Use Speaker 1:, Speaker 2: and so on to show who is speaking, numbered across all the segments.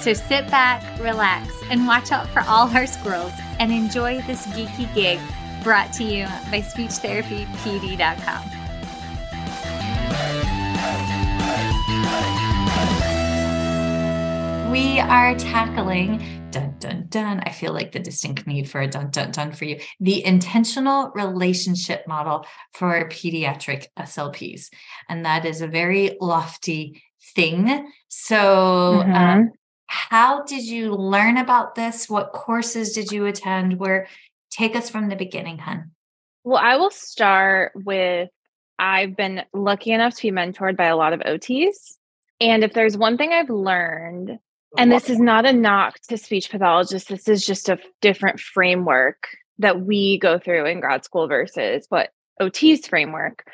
Speaker 1: So sit back, relax, and watch out for all our squirrels and enjoy this geeky gig brought to you by SpeechTherapyPD.com. We are tackling dun dun dun. I feel like the distinct need for a dun dun dun for you. The intentional relationship model for pediatric SLPs. And that is a very lofty thing. So, mm-hmm. um, how did you learn about this? What courses did you attend? Where take us from the beginning, hun?
Speaker 2: Well, I will start with I've been lucky enough to be mentored by a lot of OTs. And if there's one thing I've learned and this is not a knock to speech pathologists. This is just a different framework that we go through in grad school versus what OT's framework.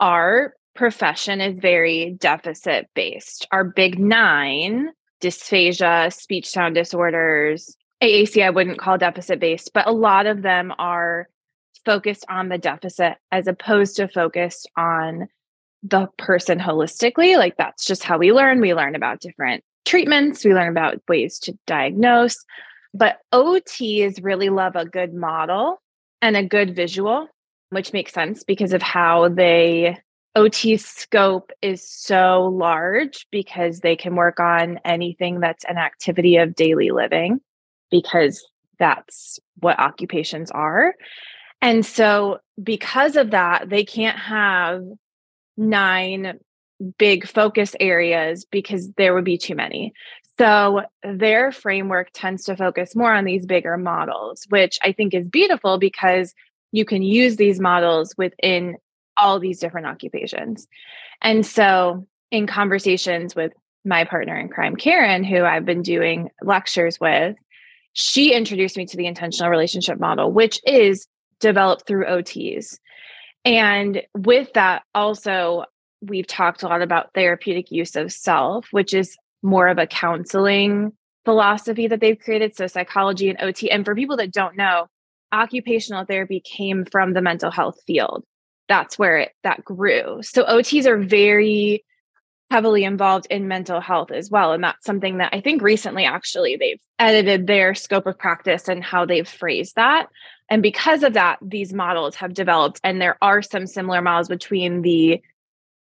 Speaker 2: Our profession is very deficit based. Our big nine dysphagia, speech sound disorders, AAC, I wouldn't call deficit based, but a lot of them are focused on the deficit as opposed to focused on the person holistically. Like that's just how we learn. We learn about different treatments, we learn about ways to diagnose. But OTs really love a good model and a good visual, which makes sense because of how they OT scope is so large because they can work on anything that's an activity of daily living because that's what occupations are. And so, because of that, they can't have nine big focus areas because there would be too many. So their framework tends to focus more on these bigger models, which I think is beautiful because you can use these models within all these different occupations. And so in conversations with my partner in crime, Karen, who I've been doing lectures with, she introduced me to the intentional relationship model, which is developed through OTs. And with that, also, we've talked a lot about therapeutic use of self, which is more of a counseling philosophy that they've created. So, psychology and OT. And for people that don't know, occupational therapy came from the mental health field. That's where it that grew. So, OTs are very heavily involved in mental health as well. And that's something that I think recently actually they've edited their scope of practice and how they've phrased that. And because of that, these models have developed, and there are some similar models between the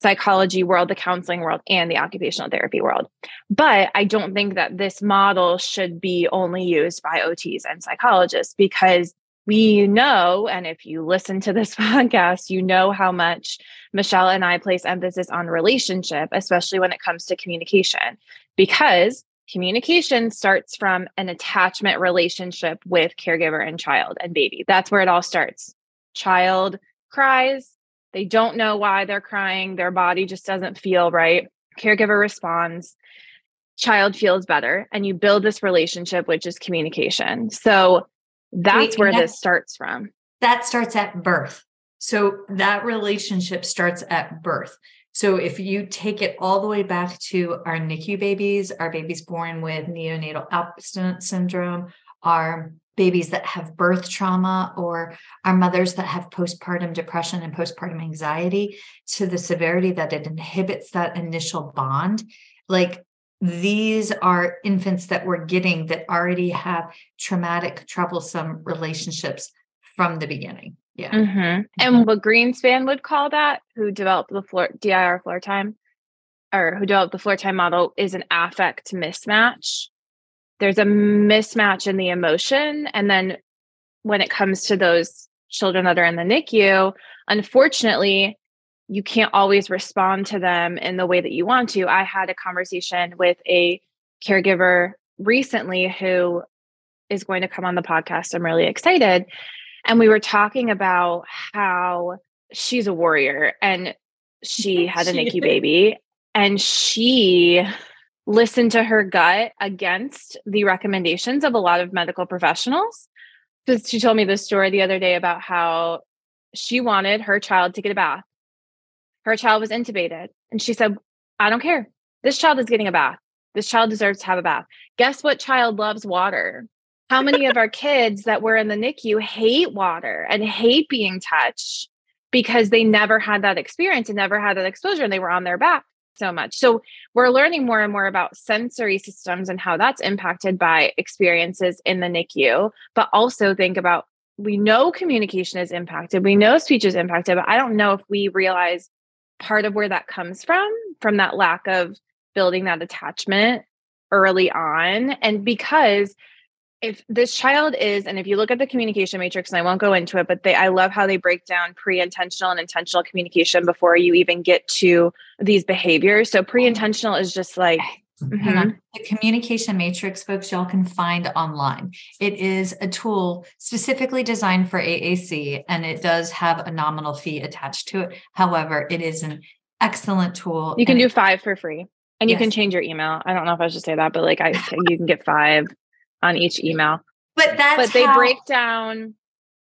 Speaker 2: psychology world, the counseling world, and the occupational therapy world. But I don't think that this model should be only used by OTs and psychologists because we know, and if you listen to this podcast, you know how much Michelle and I place emphasis on relationship, especially when it comes to communication, because communication starts from an attachment relationship with caregiver and child and baby. That's where it all starts. Child cries, They don't know why they're crying. Their body just doesn't feel right. Caregiver responds, child feels better, and you build this relationship, which is communication. So that's where this starts from.
Speaker 3: That starts at birth. So that relationship starts at birth. So if you take it all the way back to our NICU babies, our babies born with neonatal abstinence syndrome, our babies that have birth trauma or our mothers that have postpartum depression and postpartum anxiety to the severity that it inhibits that initial bond like these are infants that we're getting that already have traumatic troublesome relationships from the beginning yeah
Speaker 2: mm-hmm. and what greenspan would call that who developed the floor dir floor time or who developed the floor time model is an affect mismatch there's a mismatch in the emotion. And then when it comes to those children that are in the NICU, unfortunately, you can't always respond to them in the way that you want to. I had a conversation with a caregiver recently who is going to come on the podcast. I'm really excited. And we were talking about how she's a warrior and she had a NICU baby and she listened to her gut against the recommendations of a lot of medical professionals. Because she told me this story the other day about how she wanted her child to get a bath. Her child was intubated. And she said, I don't care. This child is getting a bath. This child deserves to have a bath. Guess what child loves water? How many of our kids that were in the NICU hate water and hate being touched because they never had that experience and never had that exposure and they were on their back? so much. So we're learning more and more about sensory systems and how that's impacted by experiences in the NICU, but also think about we know communication is impacted, we know speech is impacted, but I don't know if we realize part of where that comes from, from that lack of building that attachment early on. And because if this child is and if you look at the communication matrix and i won't go into it but they i love how they break down pre-intentional and intentional communication before you even get to these behaviors so pre-intentional is just like
Speaker 3: Mm-hmm. The communication matrix, folks, y'all can find online. It is a tool specifically designed for AAC, and it does have a nominal fee attached to it. However, it is an excellent tool.
Speaker 2: You can do five for free, and you yes. can change your email. I don't know if I should say that, but like I, you can get five on each email.
Speaker 3: But that's
Speaker 2: but they how, break down.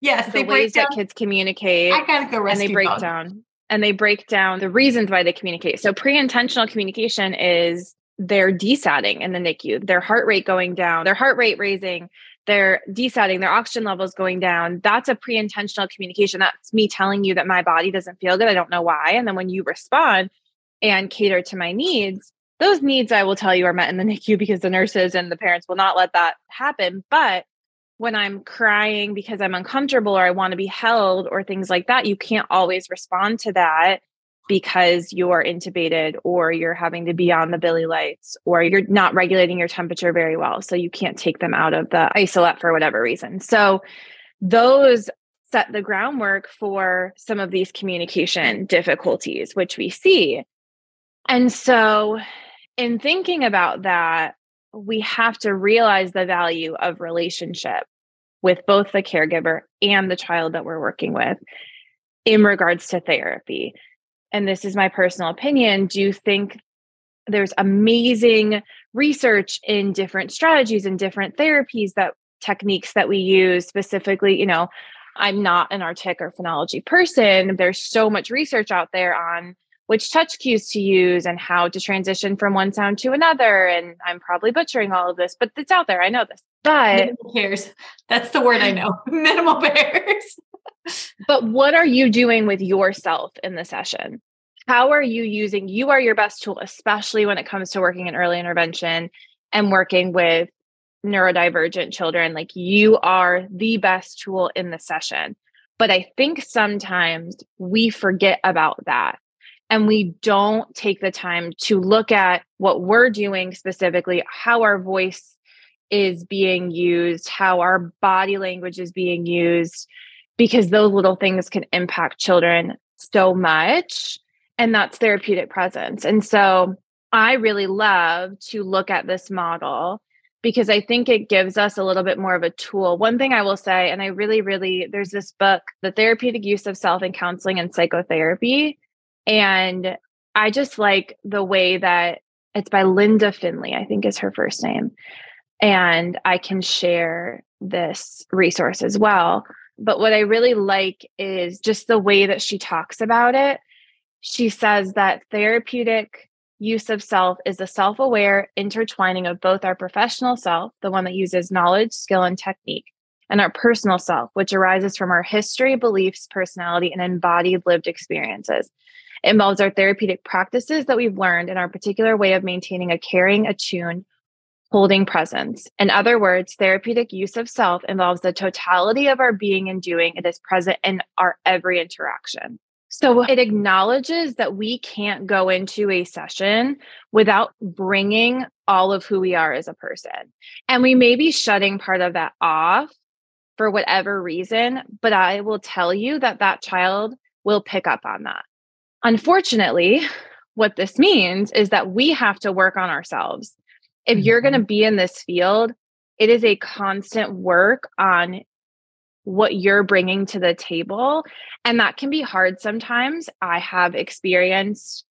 Speaker 3: Yes,
Speaker 2: the
Speaker 3: they
Speaker 2: ways
Speaker 3: down,
Speaker 2: that kids communicate.
Speaker 3: I gotta go
Speaker 2: and they break down and they break down the reasons why they communicate. So pre-intentional communication is they're desatting in the NICU, their heart rate going down, their heart rate raising, they're desatting, their oxygen levels going down. That's a pre-intentional communication. That's me telling you that my body doesn't feel good. I don't know why. And then when you respond and cater to my needs, those needs, I will tell you, are met in the NICU because the nurses and the parents will not let that happen. But when I'm crying because I'm uncomfortable or I want to be held or things like that, you can't always respond to that because you're intubated or you're having to be on the bili lights or you're not regulating your temperature very well. So you can't take them out of the isolette for whatever reason. So those set the groundwork for some of these communication difficulties, which we see. And so in thinking about that, we have to realize the value of relationship with both the caregiver and the child that we're working with in regards to therapy. And this is my personal opinion. Do you think there's amazing research in different strategies and different therapies that techniques that we use specifically, you know, I'm not an Artic or phonology person. There's so much research out there on which touch cues to use and how to transition from one sound to another. And I'm probably butchering all of this, but it's out there. I know this. But
Speaker 3: minimal pairs. That's the word I know. minimal pairs.
Speaker 2: But what are you doing with yourself in the session? How are you using you are your best tool, especially when it comes to working in early intervention and working with neurodivergent children. Like you are the best tool in the session. But I think sometimes we forget about that and we don't take the time to look at what we're doing specifically, how our voice is being used, how our body language is being used, because those little things can impact children so much. And that's therapeutic presence. And so I really love to look at this model because I think it gives us a little bit more of a tool. One thing I will say, and I really, really, there's this book, The Therapeutic Use of Self in Counseling and Psychotherapy. And I just like the way that it's by Linda Finlay, I think is her first name. And I can share this resource as well. But what I really like is just the way that she talks about it. She says that therapeutic use of self is a self aware intertwining of both our professional self, the one that uses knowledge, skill, and technique, and our personal self, which arises from our history, beliefs, personality, and embodied lived experiences. It involves our therapeutic practices that we've learned and our particular way of maintaining a caring, attuned, holding presence. In other words, therapeutic use of self involves the totality of our being and doing. It is present in our every interaction. So it acknowledges that we can't go into a session without bringing all of who we are as a person. And we may be shutting part of that off for whatever reason, but I will tell you that that child will pick up on that. Unfortunately, what this means is that we have to work on ourselves. If you're going to mm-hmm. be in this field, it is a constant work on what you're bringing to the table. And that can be hard sometimes. I have experienced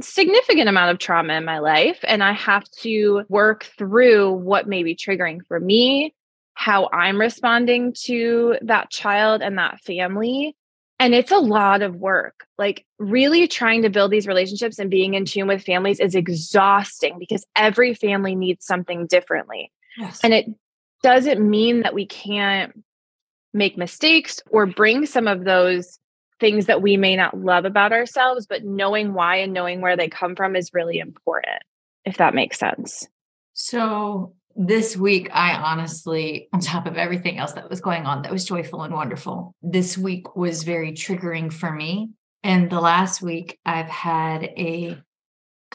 Speaker 2: significant amount of trauma in my life and I have to work through what may be triggering for me, how I'm responding to that child and that family. And it's a lot of work. Like, really trying to build these relationships and being in tune with families is exhausting because every family needs something differently. Yes. And it doesn't mean that we can't make mistakes or bring some of those things that we may not love about ourselves, but knowing why and knowing where they come from is really important, if that makes sense.
Speaker 3: So, this week, I honestly, on top of everything else that was going on that was joyful and wonderful, this week was very triggering for me. And the last week, I've had a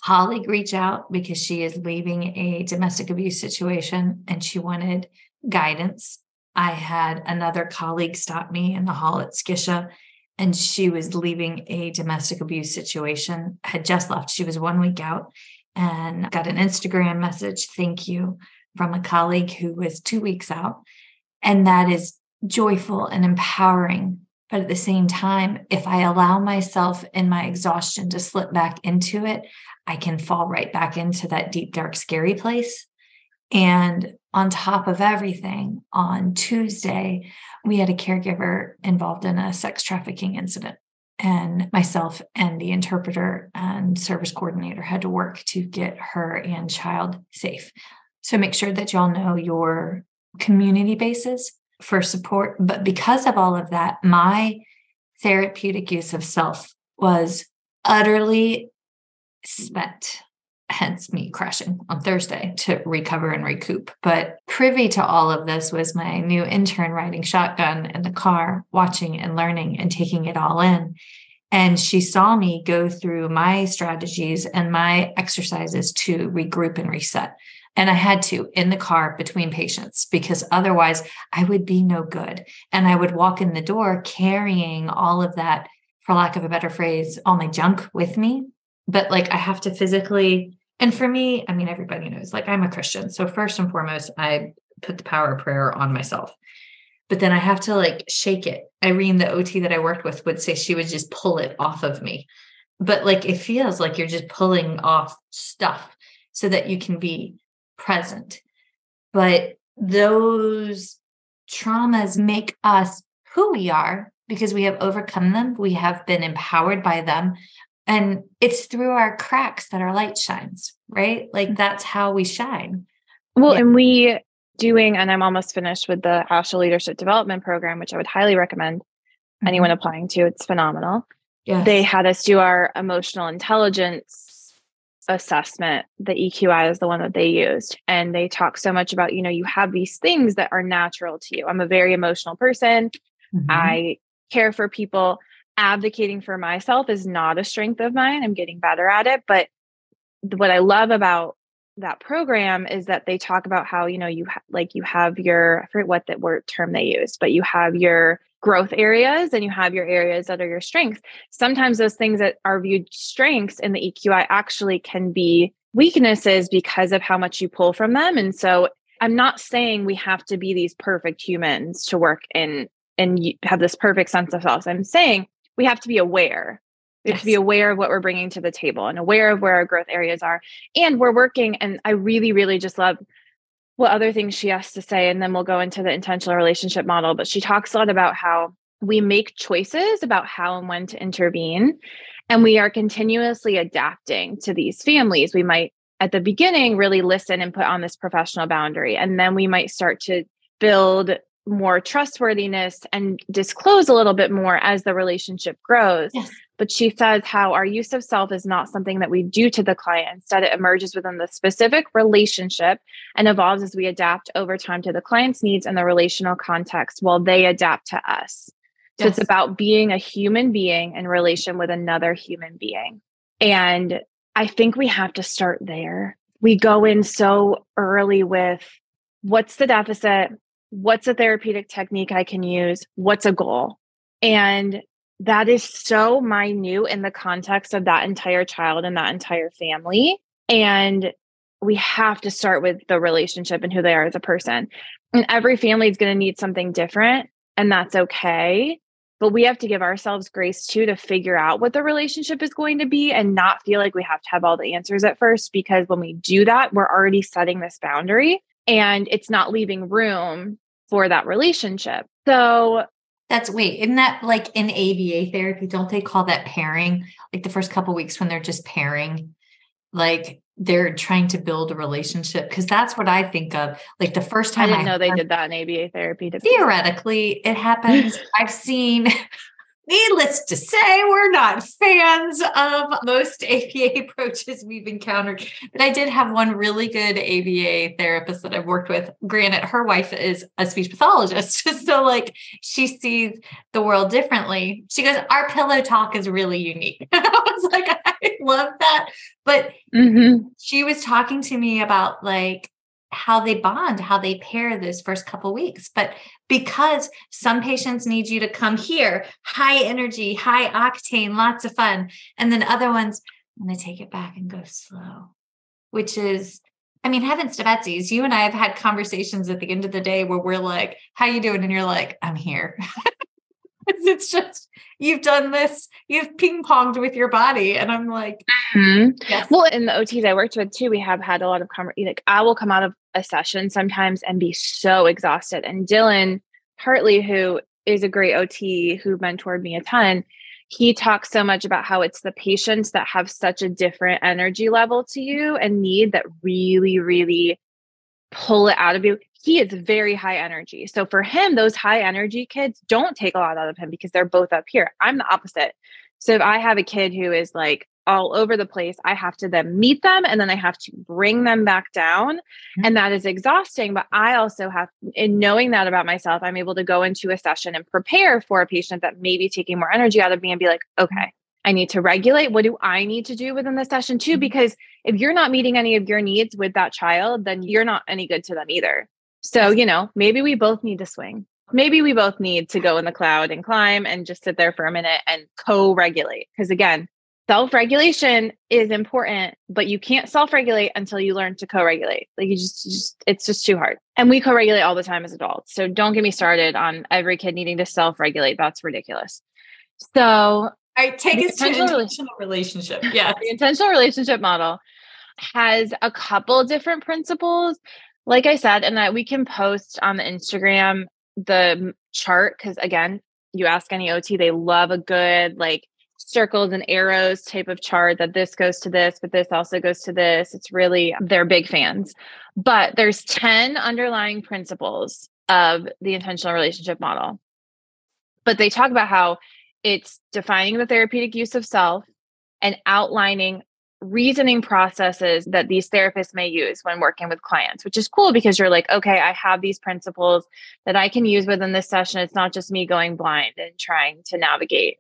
Speaker 3: colleague reach out because she is leaving a domestic abuse situation and she wanted guidance I had another colleague stop me in the hall at SCSHA, and she was leaving a domestic abuse situation, had just left. She was one week out and got an Instagram message, thank you, from a colleague who was two weeks out. And that is joyful and empowering. But at the same time, if I allow myself in my exhaustion to slip back into it, I can fall right back into that deep, dark, scary place. And on top of everything, on Tuesday, we had a caregiver involved in a sex trafficking incident. And myself and the interpreter and service coordinator had to work to get her and child safe. So make sure that y'all know your community bases for support. But because of all of that, my therapeutic use of self was utterly spent hence me crashing on Thursday to recover and recoup. But privy to all of this was my new intern riding shotgun in the car, watching and learning and taking it all in. And she saw me go through my strategies and my exercises to regroup and reset. And I had to in the car between patients because otherwise I would be no good. And I would walk in the door carrying all of that, for lack of a better phrase, all my junk with me. But like I have to physically and for me, I mean, everybody knows, like I'm a Christian. So first and foremost, I put the power of prayer on myself. But then I have to like shake it. Irene, the OT that I worked with, would say she would just pull it off of me. But like it feels like you're just pulling off stuff so that you can be present. But those traumas make us who we are because we have overcome them, we have been empowered by them, and it's through our cracks that our light shines, right? Like that's how we shine.
Speaker 2: Well, yeah. and we doing, and I'm almost finished with the ASHA Leadership Development Program, which I would highly recommend mm-hmm. anyone applying to. It's phenomenal. Yes. They had us do our emotional intelligence assessment. The EQI is the one that they used. And they talk so much about, you know, you have these things that are natural to you. I'm a very emotional person. Mm-hmm. I care for people advocating for myself is not a strength of mine. I'm getting better at it. But what I love about that program is that they talk about how, you know, you ha- like you have your, I forget what the word term they use, but you have your growth areas and you have your areas that are your strengths. Sometimes those things that are viewed strengths in the EQI actually can be weaknesses because of how much you pull from them. And so I'm not saying we have to be these perfect humans to work in and have this perfect sense of self. I'm saying we have to be aware. We have yes. to be aware of what we're bringing to the table and aware of where our growth areas are. And we're working, and I really, really just love what other things she has to say. And then we'll go into the intentional relationship model. But she talks a lot about how we make choices about how and when to intervene. And we are continuously adapting to these families. We might, at the beginning, really listen and put on this professional boundary. And then we might start to build more trustworthiness and disclose a little bit more as the relationship grows. Yes. But she says how our use of self is not something that we do to the client. Instead, it emerges within the specific relationship and evolves as we adapt over time to the client's needs and the relational context while they adapt to us. So yes. it's about being a human being in relation with another human being. And I think we have to start there. We go in so early with what's the deficit? what's a therapeutic technique I can use? What's a goal? And that is so minute in the context of that entire child and that entire family. And we have to start with the relationship and who they are as a person. And every family is going to need something different, and that's okay. But we have to give ourselves grace too to figure out what the relationship is going to be and not feel like we have to have all the answers at first. Because when we do that, we're already setting this boundary and it's not leaving room for that relationship. So
Speaker 3: that's wait, isn't that like in ABA therapy? Don't they call that pairing? Like the first couple weeks when they're just pairing, like they're trying to build a relationship because that's what I think of. Like the first time
Speaker 2: I didn't I know they did that in ABA therapy.
Speaker 3: Theoretically, it happens. I've seen Needless to say, we're not fans of most ABA approaches we've encountered. But I did have one really good ABA therapist that I've worked with. Granted, her wife is a speech pathologist. so, like, she sees the world differently. She goes, Our pillow talk is really unique. I was like, I love that. But mm-hmm. she was talking to me about, like, how they bond, how they pair those first couple weeks. But because some patients need you to come here, high energy, high octane, lots of fun. And then other ones, I'm going to take it back and go slow, which is, I mean, heavens to Betsy's, you and I have had conversations at the end of the day where we're like, how you doing? And you're like, I'm here. it's just you've done this you've ping ponged with your body and i'm like
Speaker 2: mm-hmm. yes. well in the ots i worked with too we have had a lot of conversation like i will come out of a session sometimes and be so exhausted and dylan hartley who is a great ot who mentored me a ton he talks so much about how it's the patients that have such a different energy level to you and need that really really pull it out of you he is very high energy. So for him, those high energy kids don't take a lot out of him because they're both up here. I'm the opposite. So if I have a kid who is like all over the place, I have to then meet them and then I have to bring them back down. Mm-hmm. And that is exhausting. But I also have, in knowing that about myself, I'm able to go into a session and prepare for a patient that may be taking more energy out of me and be like, okay, I need to regulate. What do I need to do within the session too? Mm-hmm. Because if you're not meeting any of your needs with that child, then you're not any good to them either. So, you know, maybe we both need to swing. Maybe we both need to go in the cloud and climb and just sit there for a minute and co regulate. Because again, self regulation is important, but you can't self regulate until you learn to co regulate. Like you just, just, it's just too hard. And we co regulate all the time as adults. So don't get me started on every kid needing to self regulate. That's ridiculous. So,
Speaker 3: I take us to intentional relationship. Yeah.
Speaker 2: the intentional relationship model has a couple different principles like I said, and that we can post on the Instagram the chart because again, you ask any OT, they love a good like circles and arrows type of chart that this goes to this, but this also goes to this. It's really, they're big fans. But there's 10 underlying principles of the intentional relationship model. But they talk about how it's defining the therapeutic use of self and outlining reasoning processes that these therapists may use when working with clients, which is cool because you're like, okay, I have these principles that I can use within this session. It's not just me going blind and trying to navigate.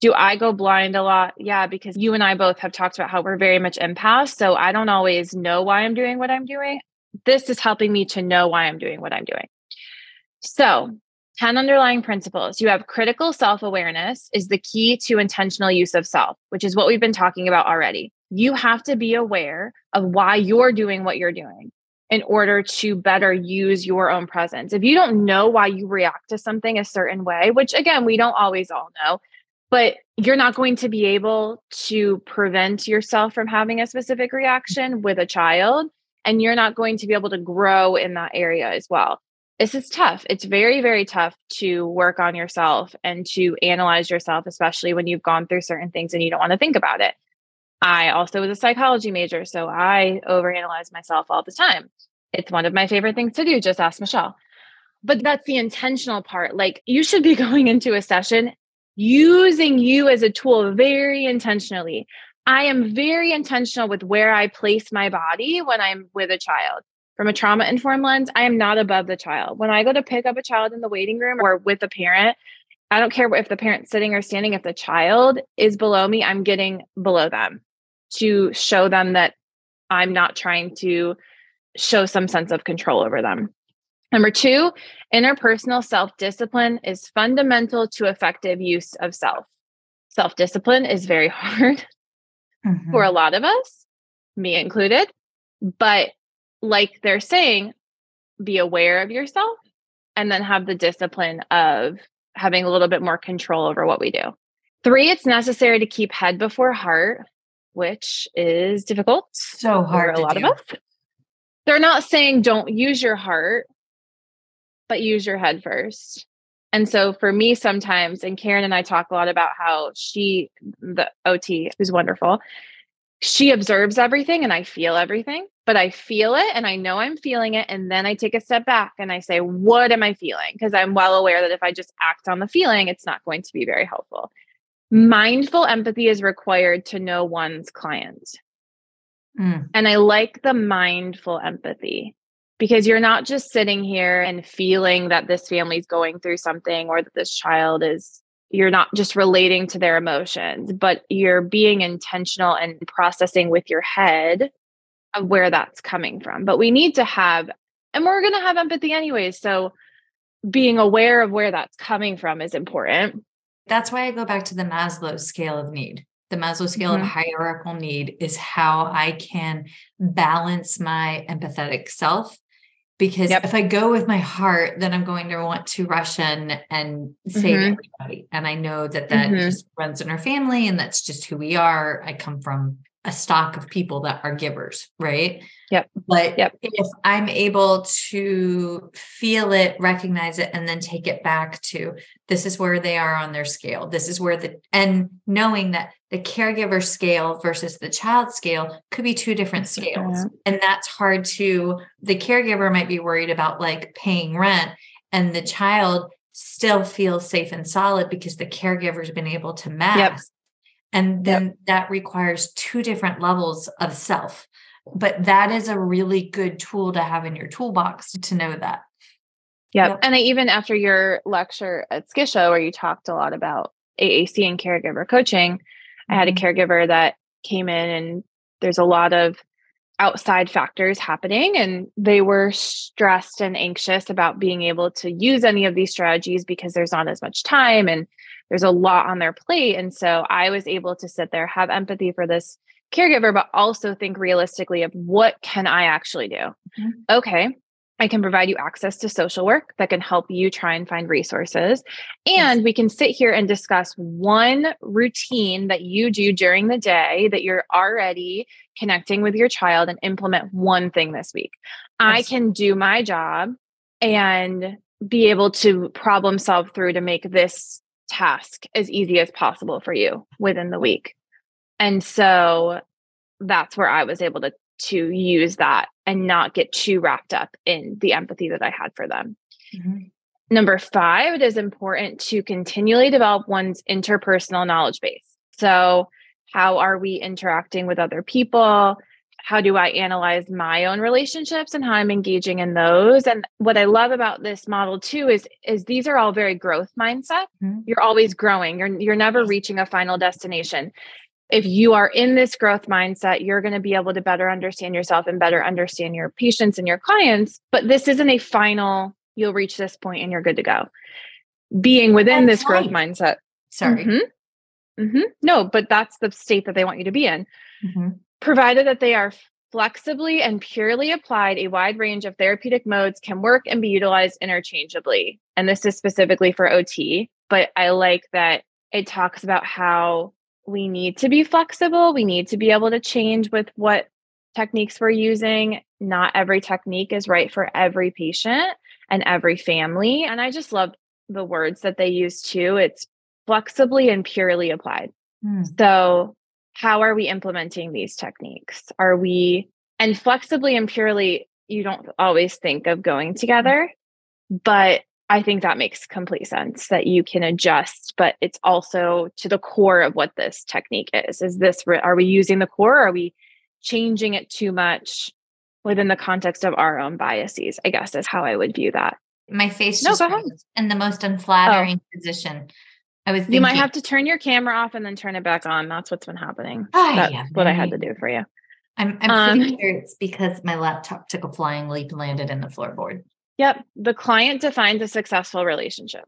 Speaker 2: Do I go blind a lot? Yeah, because you and I both have talked about how we're very much empaths. So I don't always know why I'm doing what I'm doing. This is helping me to know why I'm doing what I'm doing. So 10 underlying principles. You have critical self awareness is the key to intentional use of self, which is what we've been talking about already you have to be aware of why you're doing what you're doing. in order to better use your own presence. If you don't know why you react to something a certain way, which again, we don't always all know, but you're not going to be able to prevent yourself from having a specific reaction with a child. And you're not going to be able to grow in that area as well. This is tough. It's very, very tough to work on yourself and to analyze yourself, especially when you've gone through certain things and you don't want to think about it. I also was a psychology major, so I overanalyze myself all the time. It's one of my favorite things to do. Just ask Michelle. But that's the intentional part. Like you should be going into a session using you as a tool very intentionally. I am very intentional with where I place my body when I'm with a child. From a trauma informed lens, I am not above the child. When I go to pick up a child in the waiting room or with a parent, I don't care if the parent's sitting or standing, if the child is below me, I'm getting below them to show them that I'm not trying to show some sense of control over them. Number two, interpersonal self discipline is fundamental to effective use of self. Self discipline is very hard mm-hmm. for a lot of us, me included. But like they're saying, be aware of yourself and then have the discipline of having a little bit more control over what we do. Three, it's necessary to keep head before heart which is difficult.
Speaker 3: So hard
Speaker 2: for a lot
Speaker 3: do.
Speaker 2: of us. They're not saying don't use your heart, but use your head first. And so for me, sometimes, and Karen and I talk a lot about how she, the OT, who's wonderful, she observes everything and I feel everything, but I feel it and I know I'm feeling it. And then I take a step back and I say, What am I feeling? Because I'm well aware that if I just act on the feeling, it's not going to be very helpful mindful empathy is required to know one's client. Mm. And I like the mindful empathy because you're not just sitting here and feeling that this family's going through something or that this child is, you're not just relating to their emotions, but you're being intentional and processing with your head of where that's coming from. But we need to have, and we're going to have empathy anyways. So being aware of where that's coming from is important
Speaker 3: that's why I go back to the Maslow scale of need. The Maslow scale mm-hmm. of hierarchical need is how I can balance my empathetic self. Because yep. if I go with my heart, then I'm going to want to rush in and save mm-hmm. everybody. And I know that that mm-hmm. just runs in our family and that's just who we are. I come from a stock of people that are givers, right?
Speaker 2: Yep.
Speaker 3: But
Speaker 2: yep.
Speaker 3: if I'm able to feel it, recognize it, and then take it back to this is where they are on their scale. This is where the, and knowing that the caregiver scale versus the child scale could be two different scales. And that's hard to, the caregiver might be worried about like paying rent, and the child still feels safe and solid because the caregiver's been able to mask. Yep and then yep. that requires two different levels of self. But that is a really good tool to have in your toolbox to know that.
Speaker 2: Yep. yep. And I, even after your lecture at SCSHA, where you talked a lot about AAC and caregiver coaching, mm-hmm. I had a mm-hmm. caregiver that came in and there's a lot of outside factors happening and they were stressed and anxious about being able to use any of these strategies because there's not as much time and there's a lot on their plate. And so I was able to sit there, have empathy for this caregiver, but also think realistically of what can I actually do? Mm-hmm. Okay. I can provide you access to social work that can help you try and find resources. And yes. we can sit here and discuss one routine that you do during the day that you're already connecting with your child and implement one thing this week. Yes. I can do my job and be able to problem solve through to make this task as easy as possible for you within the week. And so that's where I was able to to use that and not get too wrapped up in the empathy that I had for them. Mm-hmm. Number 5, it is important to continually develop one's interpersonal knowledge base. So, how are we interacting with other people? how do I analyze my own relationships and how I'm engaging in those? And what I love about this model too is is these are all very growth mindset. Mm-hmm. You're always growing. You're you're never reaching a final destination. If you are in this growth mindset, you're going to be able to better understand yourself and better understand your patients and your clients. But this isn't a final, you'll reach this point and you're good to go. Being within that's this growth mindset.
Speaker 3: Sorry.
Speaker 2: Mm-hmm. Mm-hmm. No, but that's the state that they want you to be in. Mm-hmm provided that they are flexibly and purely applied, a wide range of therapeutic modes can work and be utilized interchangeably. And this is specifically for OT, but I like that it talks about how we need to be flexible. We need to be able to change with what techniques we're using. Not every technique is right for every patient and every family. And I just love the words that they use too. It's flexibly and purely applied. Hmm. So, how are we implementing these techniques? Are we, and flexibly and purely, you don't always think of going together, but I think that makes complete sense that you can adjust, but it's also to the core of what this technique is. Is this, are we using the core? are we changing it too much within the context of our own biases? I guess is how I would view that.
Speaker 3: My face no, just in the most unflattering oh. position. I was. Thinking,
Speaker 2: you might have to turn your camera off and then turn it back on. That's what's been happening. Oh, That's yeah, what I had to do for you.
Speaker 3: I'm, I'm pretty um, sure it's because my laptop took a flying leap and landed in the floorboard.
Speaker 2: Yep. The client defines a successful relationship.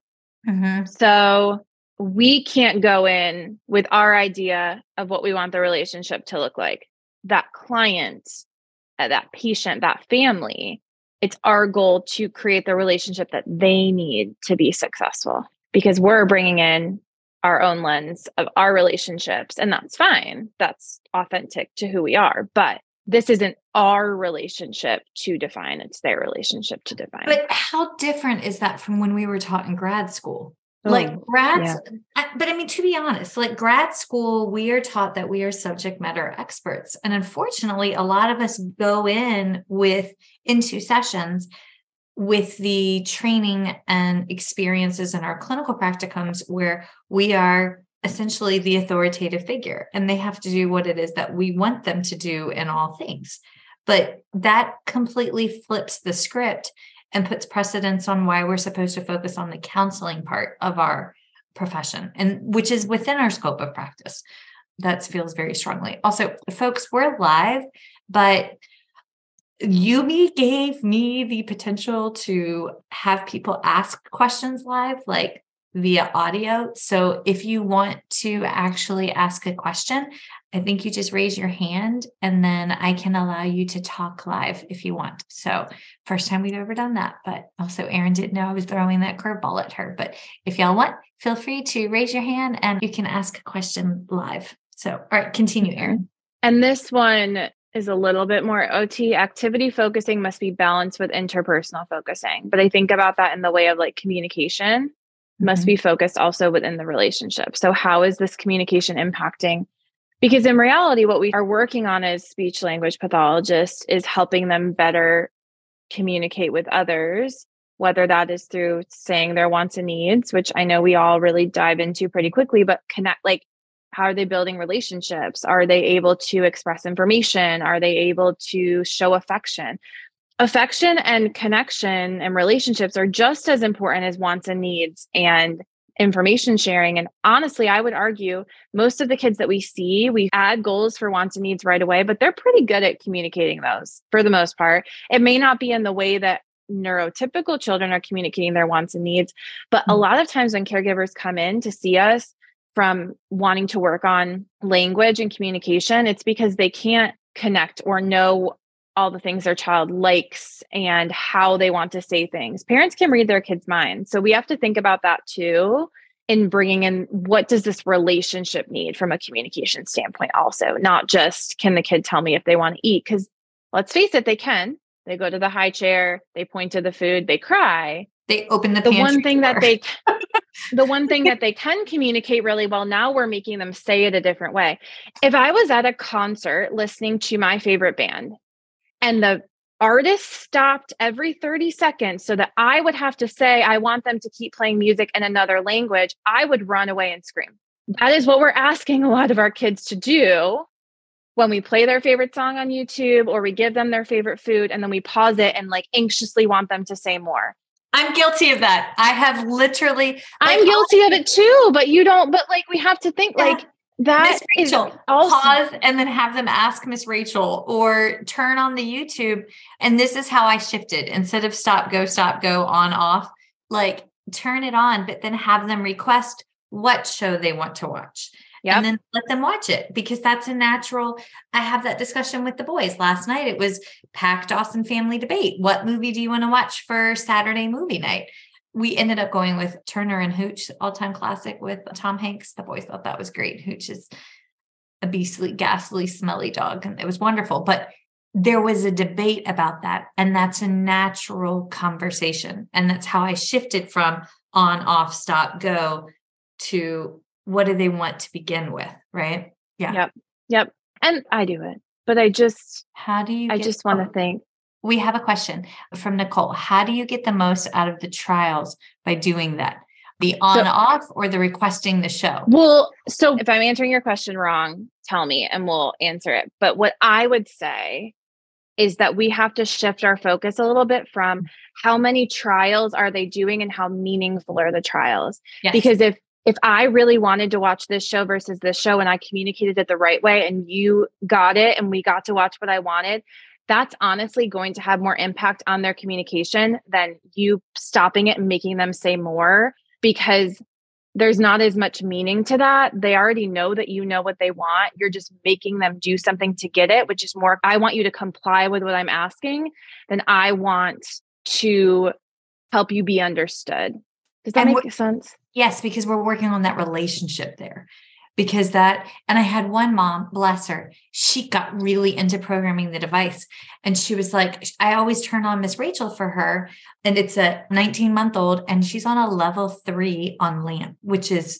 Speaker 2: Mm-hmm. So we can't go in with our idea of what we want the relationship to look like. That client, uh, that patient, that family, it's our goal to create the relationship that they need to be successful because we're bringing in our own lens of our relationships. And that's fine. That's authentic to who we are. But this isn't our relationship to define it's their relationship to define
Speaker 3: but how different is that from when we were taught in grad school oh, like grad yeah. but i mean to be honest like grad school we are taught that we are subject matter experts and unfortunately a lot of us go in with into sessions with the training and experiences in our clinical practicums where we are essentially the authoritative figure and they have to do what it is that we want them to do in all things. But that completely flips the script and puts precedence on why we're supposed to focus on the counseling part of our profession and which is within our scope of practice. That feels very strongly. Also, folks, we're live, but Yumi gave me the potential to have people ask questions live. Like via audio. So if you want to actually ask a question, I think you just raise your hand and then I can allow you to talk live if you want. So, first time we've ever done that, but also Erin didn't know I was throwing that curveball at her. But if y'all want, feel free to raise your hand and you can ask a question live. So, all right, continue, Erin.
Speaker 2: And this one is a little bit more OT activity focusing must be balanced with interpersonal focusing. But I think about that in the way of like communication must mm-hmm. be focused also within the relationship. So, how is this communication impacting? Because in reality, what we are working on as speech language pathologists is helping them better communicate with others, whether that is through saying their wants and needs, which I know we all really dive into pretty quickly, but connect like, how are they building relationships? Are they able to express information? Are they able to show affection? Affection and connection and relationships are just as important as wants and needs and information sharing. And honestly, I would argue most of the kids that we see, we add goals for wants and needs right away, but they're pretty good at communicating those for the most part. It may not be in the way that neurotypical children are communicating their wants and needs, but a mm. lot of times when caregivers come in to see us from wanting to work on language and communication, it's because they can't connect or know all the things their child likes and how they want to say things. Parents can read their kids' minds. So we have to think about that too in bringing in what does this relationship need from a communication standpoint also, not just can the kid tell me if they want to eat cuz let's face it they can. They go to the high chair, they point to the food, they cry.
Speaker 3: They open the
Speaker 2: The one thing door. that they the one thing that they can communicate really well now we're making them say it a different way. If I was at a concert listening to my favorite band and the artist stopped every 30 seconds so that I would have to say, I want them to keep playing music in another language, I would run away and scream. That is what we're asking a lot of our kids to do when we play their favorite song on YouTube or we give them their favorite food and then we pause it and like anxiously want them to say more.
Speaker 3: I'm guilty of that. I have literally
Speaker 2: like, I'm guilty of it too, but you don't but like we have to think yeah. like that
Speaker 3: Miss Rachel, also- pause and then have them ask Miss Rachel or turn on the YouTube. And this is how I shifted instead of stop, go, stop, go, on, off, like turn it on, but then have them request what show they want to watch.
Speaker 2: Yep.
Speaker 3: and then let them watch it because that's a natural. I have that discussion with the boys last night. It was Pack Dawson family debate. What movie do you want to watch for Saturday movie night? We ended up going with Turner and Hooch, all time classic with Tom Hanks. The boys thought that was great. Hooch is a beastly, ghastly, smelly dog, and it was wonderful. But there was a debate about that, and that's a natural conversation. And that's how I shifted from on, off, stop, go to what do they want to begin with, right? Yeah.
Speaker 2: Yep. Yep. And I do it. But I just
Speaker 3: How do you
Speaker 2: I just want to think
Speaker 3: we have a question from Nicole. How do you get the most out of the trials by doing that? The on off or the requesting the show?
Speaker 2: Well, so if I'm answering your question wrong, tell me and we'll answer it. But what I would say is that we have to shift our focus a little bit from mm. how many trials are they doing and how meaningful are the trials?
Speaker 3: Yes.
Speaker 2: Because if if I really wanted to watch this show versus this show and I communicated it the right way and you got it and we got to watch what I wanted, that's honestly going to have more impact on their communication than you stopping it and making them say more because there's not as much meaning to that. They already know that you know what they want. You're just making them do something to get it, which is more, I want you to comply with what I'm asking than I want to help you be understood. Does that
Speaker 3: And
Speaker 2: make sense?
Speaker 3: Yes, because we're working on that relationship there. Because that, and I had one mom, bless her, she got really into programming the device. And she was like, I always turn on Miss Rachel for her. And it's a 19 month old, and she's on a level three on LAMP, which is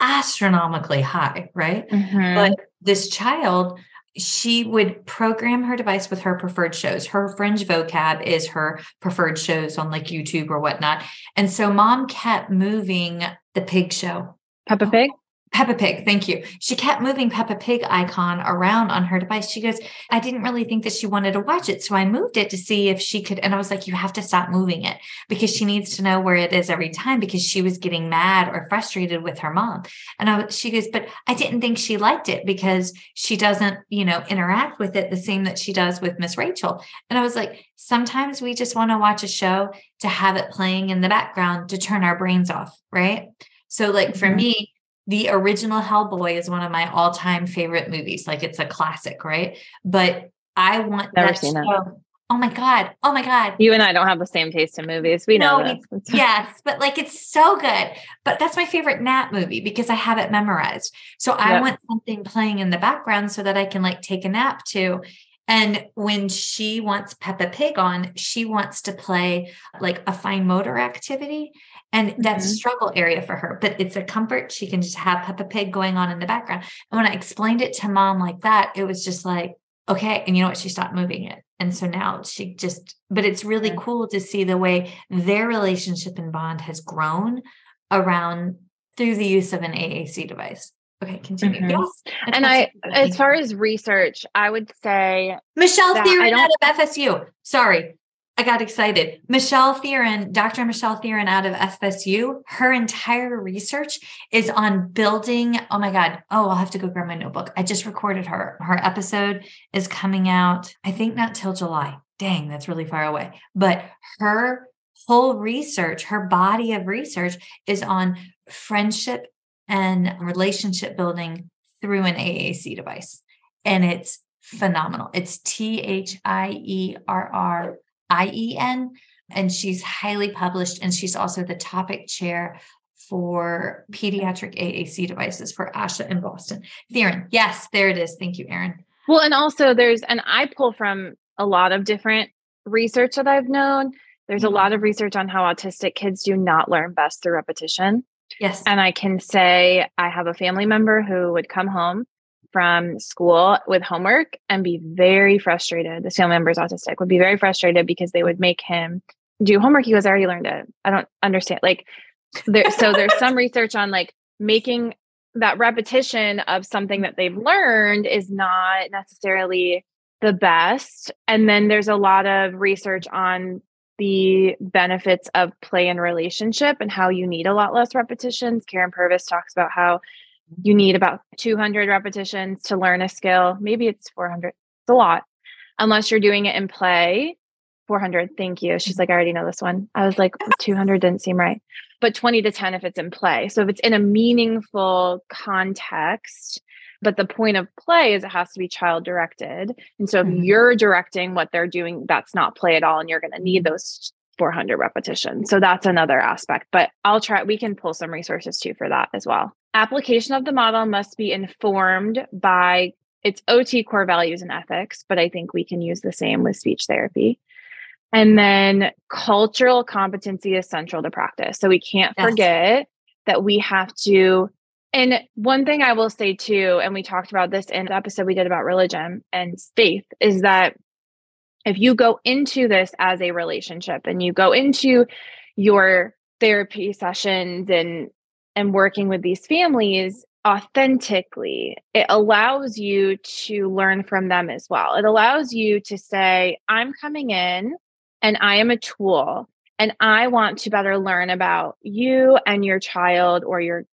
Speaker 3: astronomically high, right?
Speaker 2: Mhm.
Speaker 3: But this child, she would program her device with her preferred shows. Her fringe vocab is her preferred shows on like YouTube or whatnot. And so mom kept moving the pig show.
Speaker 2: Peppa Pig?
Speaker 3: Peppa Pig, thank you. She kept moving Peppa Pig icon around on her device. She goes, I didn't really think that she wanted to watch it. So I moved it to see if she could. And I was like, you have to stop moving it because she needs to know where it is every time because she was getting mad or frustrated with her mom. And I, she goes, but I didn't think she liked it because she doesn't, you know, interact with it the same that she does with Miss Rachel. And I was like, sometimes we just want to watch a show to have it playing in the background to turn our brains off. Right. So, like for
Speaker 2: Mhm.
Speaker 3: me, the original Hellboy is one of my all-time favorite movies. Like it's a classic, right? But I want
Speaker 2: Never
Speaker 3: that
Speaker 2: seen that.
Speaker 3: Oh my god! Oh my god!
Speaker 2: You and I don't have the same taste in movies. We know
Speaker 3: No,
Speaker 2: this.
Speaker 3: yes, but like it's so good. But that's my favorite Nat movie because I have it memorized. So I
Speaker 2: Yep.
Speaker 3: want something playing in the background so that I can like take a nap too. And when she wants Peppa Pig on, she wants to play like a fine motor activity. And that's a
Speaker 2: Mhm.
Speaker 3: struggle area for her, but it's a comfort. She can just have Peppa Pig going on in the background. And when I explained it to mom like that, it was just like, okay. And you know what? She stopped moving it. And so now she just, but it's really cool to see the way their relationship and bond has grown around through the use of an AAC device. Okay, continue.
Speaker 2: Mhm.
Speaker 3: Yes.
Speaker 2: And I, as far as research, I would say
Speaker 3: Michelle
Speaker 2: that Therrien
Speaker 3: out of FSU. Sorry, I got excited. Michelle Therrien, Dr. Michelle Therrien out of FSU, her entire research is on building. Oh my God. Oh, I'll have to go grab my notebook. I just recorded her. Her episode is coming out, I think not till July. Dang, that's really far away. But her whole research, her body of research is on friendship and relationship building through an AAC device. And it's phenomenal. It's T H I E R R I E N. And she's highly published. And she's also the topic chair for pediatric AAC devices for ASHA in Boston. Therrien, yes, there it is. Thank you, Erin.
Speaker 2: Well, and also there's, and I pull from a lot of different research that I've known. There's a
Speaker 3: Mhm.
Speaker 2: lot of research on how autistic kids do not learn best through repetition.
Speaker 3: Yes.
Speaker 2: And I can say I have a family member who would come home from school with homework and be very frustrated. This family member is autistic, would be very frustrated because they would make him do homework. He goes, I already learned it. I don't understand. Like there, so there's some research on like making that repetition of something that they've learned is not necessarily the best. And then there's a lot of research on the benefits of play and relationship and how you need a lot less repetitions. Karyn Purvis talks about how you need about 200 repetitions to learn a skill. Maybe it's 400. It's a lot. Unless you're doing it in play. 400. Thank you. She's like, I already know this one. I was like, 200 didn't seem right. but 20 to 10 if it's in play. So if it's in a meaningful context, but the point of play is it has to be child directed. And so if mm-hmm. you're directing what they're doing, that's not play at all. And you're going to need those 400 repetitions. So that's another aspect. But I'll try, we can pull some resources too for that as well. Application of the model must be informed by its OT core values and ethics, but I think we can use the same with speech therapy. And then cultural competency is central to practice. So we can't yes. forget that we have to. And one thing I will say too, and we talked about this in the episode we did about religion and faith, is that if you go into this as a relationship and you go into your therapy sessions and and working with these families authentically it allows you to learn from them as well. It allows you to say i'm coming in and I am a tool and I want to better learn about you and your child or your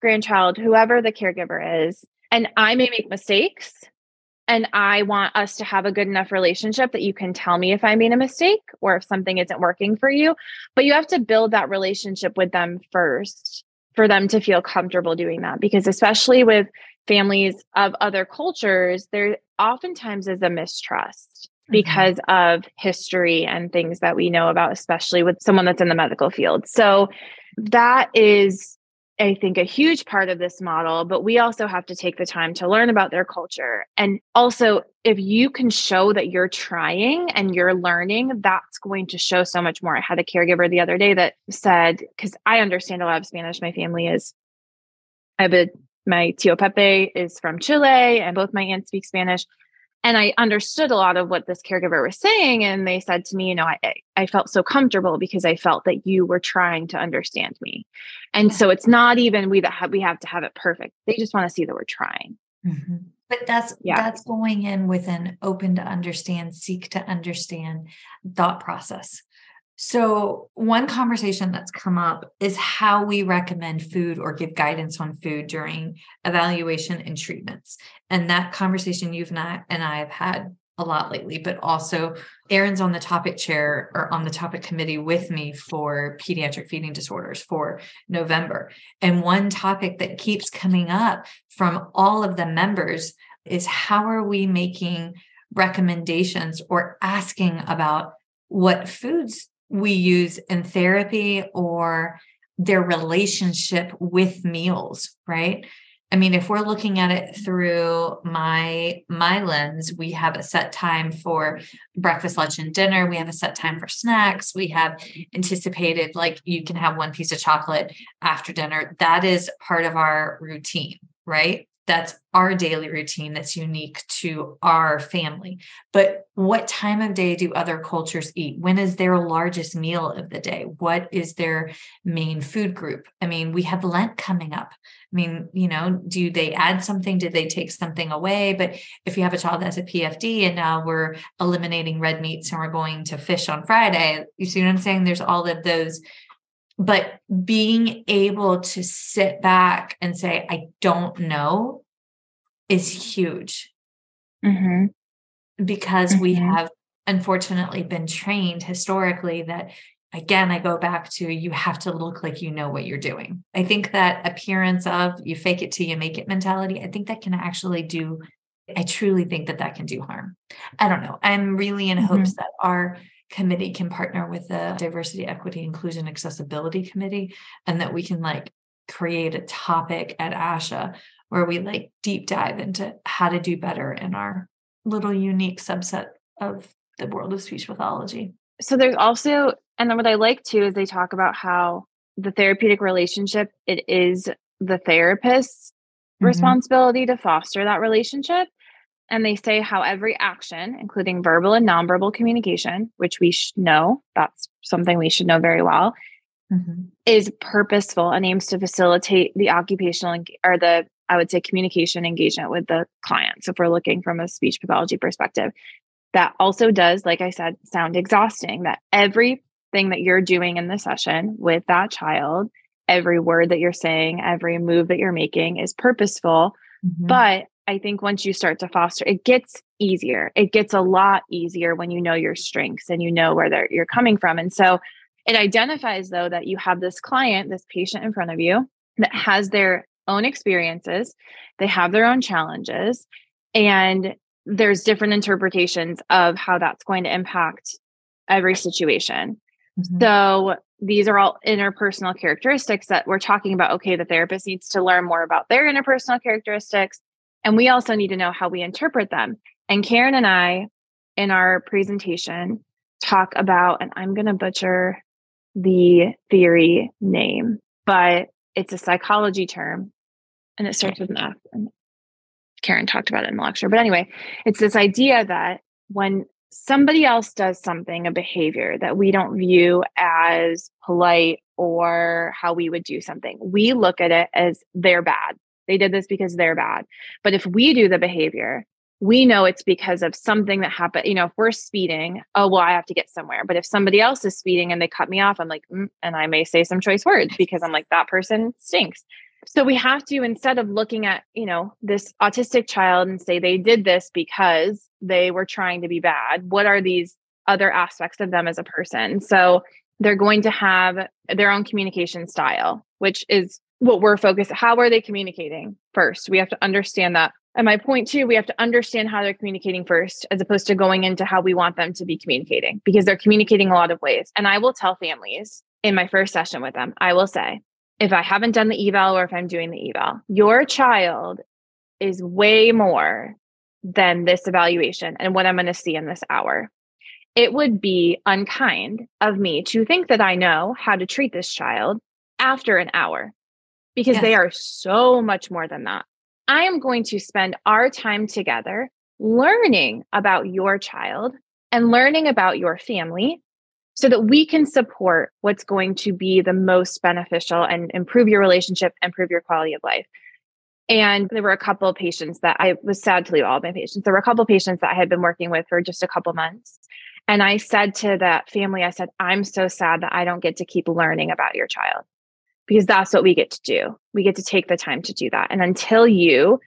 Speaker 2: grandchild, whoever the caregiver is. And I may make mistakes. And I want us to have a good enough relationship that you can tell me if I made a mistake or if something isn't working for you. But you have to build that relationship with them first for them to feel comfortable doing that. Because, especially with families of other cultures, there oftentimes is a mistrust Mm-hmm. because mm-hmm. of history and things that we know about, especially with someone that's in the medical field. So that is, I think, a huge part of this model. But we also have to take the time to learn about their culture. And also, if you can show that you're trying and you're learning, that's going to show so much more. I had a caregiver the other day that said, because I understand a lot of Spanish, my family is, I have a my tio Pepe is from Chile, and both my aunts speak Spanish and I understood a lot of what this caregiver was saying. And they said to me, you know, I, I felt so comfortable because I felt that you were trying to understand me. And so it's not even we that have, we have to have it perfect. They just want to see that we're trying.
Speaker 3: Mm-hmm. But that's yeah. that's going in with an open to understand, seek to understand thought process. So, one conversation that's come up is how we recommend food or give guidance on food during evaluation and treatments. And that conversation you've not and I have had a lot lately, but also Erin's on the topic chair or on the topic committee with me for pediatric feeding disorders for November. And one topic that keeps coming up from all of the members is how are we making recommendations or asking about what foods we use in therapy or their relationship with meals, right? I mean, if we're looking at it through my my lens, we have a set time for breakfast, lunch, and dinner. We have a set time for snacks. We have anticipated like you can have one piece of chocolate after dinner. That is part of our routine, right? That's our daily routine that's unique to our family. But what time of day do other cultures eat? When is their largest meal of the day? What is their main food group? I mean, we have Lent coming up. I mean, you know, do they add something? Did they take something away? But if you have a child that's a PFD and now we're eliminating red meats and we're going to fish on Friday, you see what I'm saying? There's all of those but being able to sit back and say, I don't know is huge. Mm-hmm. Because mm-hmm. we have unfortunately been trained historically that again i go back to you have to look like you know what you're doing i think that appearance of you fake it till you make it mentality i think that can actually do i truly think that that can do harm i don't know i'm really in mm-hmm. hopes that our committee can partner with the diversity equity inclusion accessibility committee and that we can like create a topic at asha where we like deep dive into how to do better in our little unique subset of the world of speech pathology
Speaker 2: so there's also and then what i like too is they talk about how the therapeutic relationship it is the therapist's mm-hmm. responsibility to foster that relationship and they say how every action, including verbal and nonverbal communication, which we should know, that's something we should know very well, mm-hmm. is purposeful and aims to facilitate the occupational or the, I would say, communication engagement with the client. So if we're looking from a speech pathology perspective, that also does, like I said, sound exhausting. That everything that you're doing in the session with that child, every word that you're saying, every move that you're making is purposeful. Mm-hmm. But I think once you start to foster, it gets easier. It gets a lot easier when you know your strengths and you know where you're coming from. And so It identifies, though, that you have this client, this patient in front of you that has their own experiences, they have their own challenges, and there's different interpretations of how that's going to impact every situation. Mm-hmm. So these are all interpersonal characteristics that we're talking about. Okay, the therapist needs to learn more about their interpersonal characteristics. And we also need to know how we interpret them. And Karen and I, in our presentation, talk about, and I'm going to butcher the theory name, but it's a psychology term and it starts with an F. And Karen talked about it in the lecture. But anyway, it's this idea that when somebody else does something, a behavior that we don't view as polite or how we would do something, we look at it as they're bad. They did this because they're bad. But if we do the behavior, we know it's because of something that happened. You know, if we're speeding, oh, well, I have to get somewhere. But if somebody else is speeding and they cut me off, I'm like, mm, and I may say some choice words because I'm like, that person stinks. So we have to, instead of looking at, you know, this autistic child and say they did this because they were trying to be bad, what are these other aspects of them as a person? So they're going to have their own communication style, which is what we're focused. How are they communicating first? We have to understand that. And my point too, we have to understand how they're communicating first, as opposed to going into how we want them to be communicating, because they're communicating a lot of ways. And I will tell families in my first session with them, I will say, if I haven't done the eval or if I'm doing the eval, your child is way more than this evaluation and what I'm going to see in this hour. It would be unkind of me to think that I know how to treat this child after an hour because yes. they are so much more than that. I am going to spend our time together learning about your child and learning about your family so that we can support what's going to be the most beneficial and improve your relationship, improve your quality of life. And there were a couple of patients that I was sad to leave all of my patients. There were a couple of patients that I had been working with for just a couple months. And I said to that family, I said, I'm so sad that I don't get to keep learning about your child because that's what we get to do. We get to take the time to do that. And until you,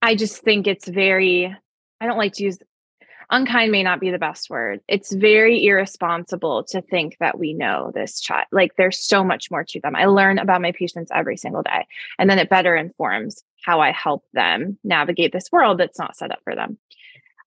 Speaker 2: I just think it's very, I don't like to use unkind may not be the best word. It's very irresponsible to think that we know this child. Like there's so much more to them. I learn about my patients every single day, and then it better informs how I help them navigate this world that's not set up for them.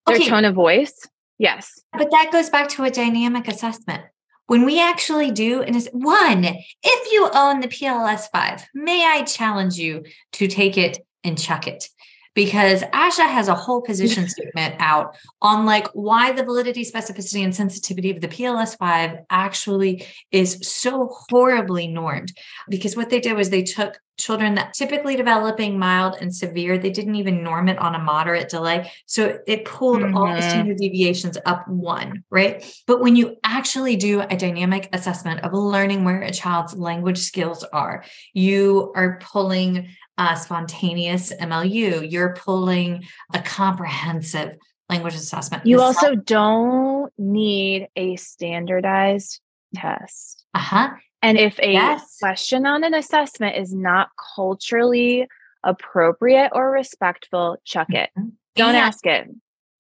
Speaker 2: Their okay. tone of voice, yes.
Speaker 3: But that goes back to a dynamic assessment. When we actually do, and is one, if you own the PLS 5, may I challenge you to take it and chuck it? Because ASHA has a whole position statement out on like why the validity, specificity, and sensitivity of the PLS5 actually is so horribly normed. Because what they did was they took children that typically developing mild and severe, they didn't even norm it on a moderate delay. So it pulled mm-hmm. all the mm-hmm. standard deviations up one, right? But when you actually do a dynamic assessment of learning where a child's language skills are, you are pulling a spontaneous MLU, you're pulling a comprehensive language assessment.
Speaker 2: You also don't need a standardized test.
Speaker 3: Uh huh.
Speaker 2: And if a yes. question on an assessment is not culturally appropriate or respectful, chuck it. Mm-hmm. Don't and, ask it.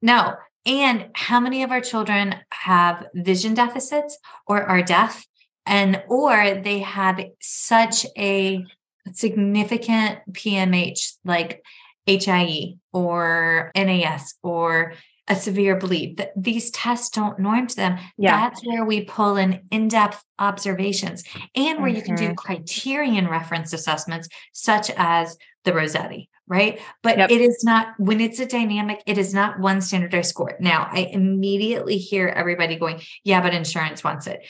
Speaker 3: No. And how many of our children have vision deficits or are deaf? And or they have such a significant PMH like HIE or NAS or a severe bleed. These tests don't norm to them. Yeah. That's where we pull in in-depth observations and where mm-hmm. you can do mm-hmm. criterion reference assessments such as the Rossetti, right? But yep. it is not when it's a dynamic, it is not one standardized score. Now, I immediately hear everybody going, "Yeah, but insurance wants it."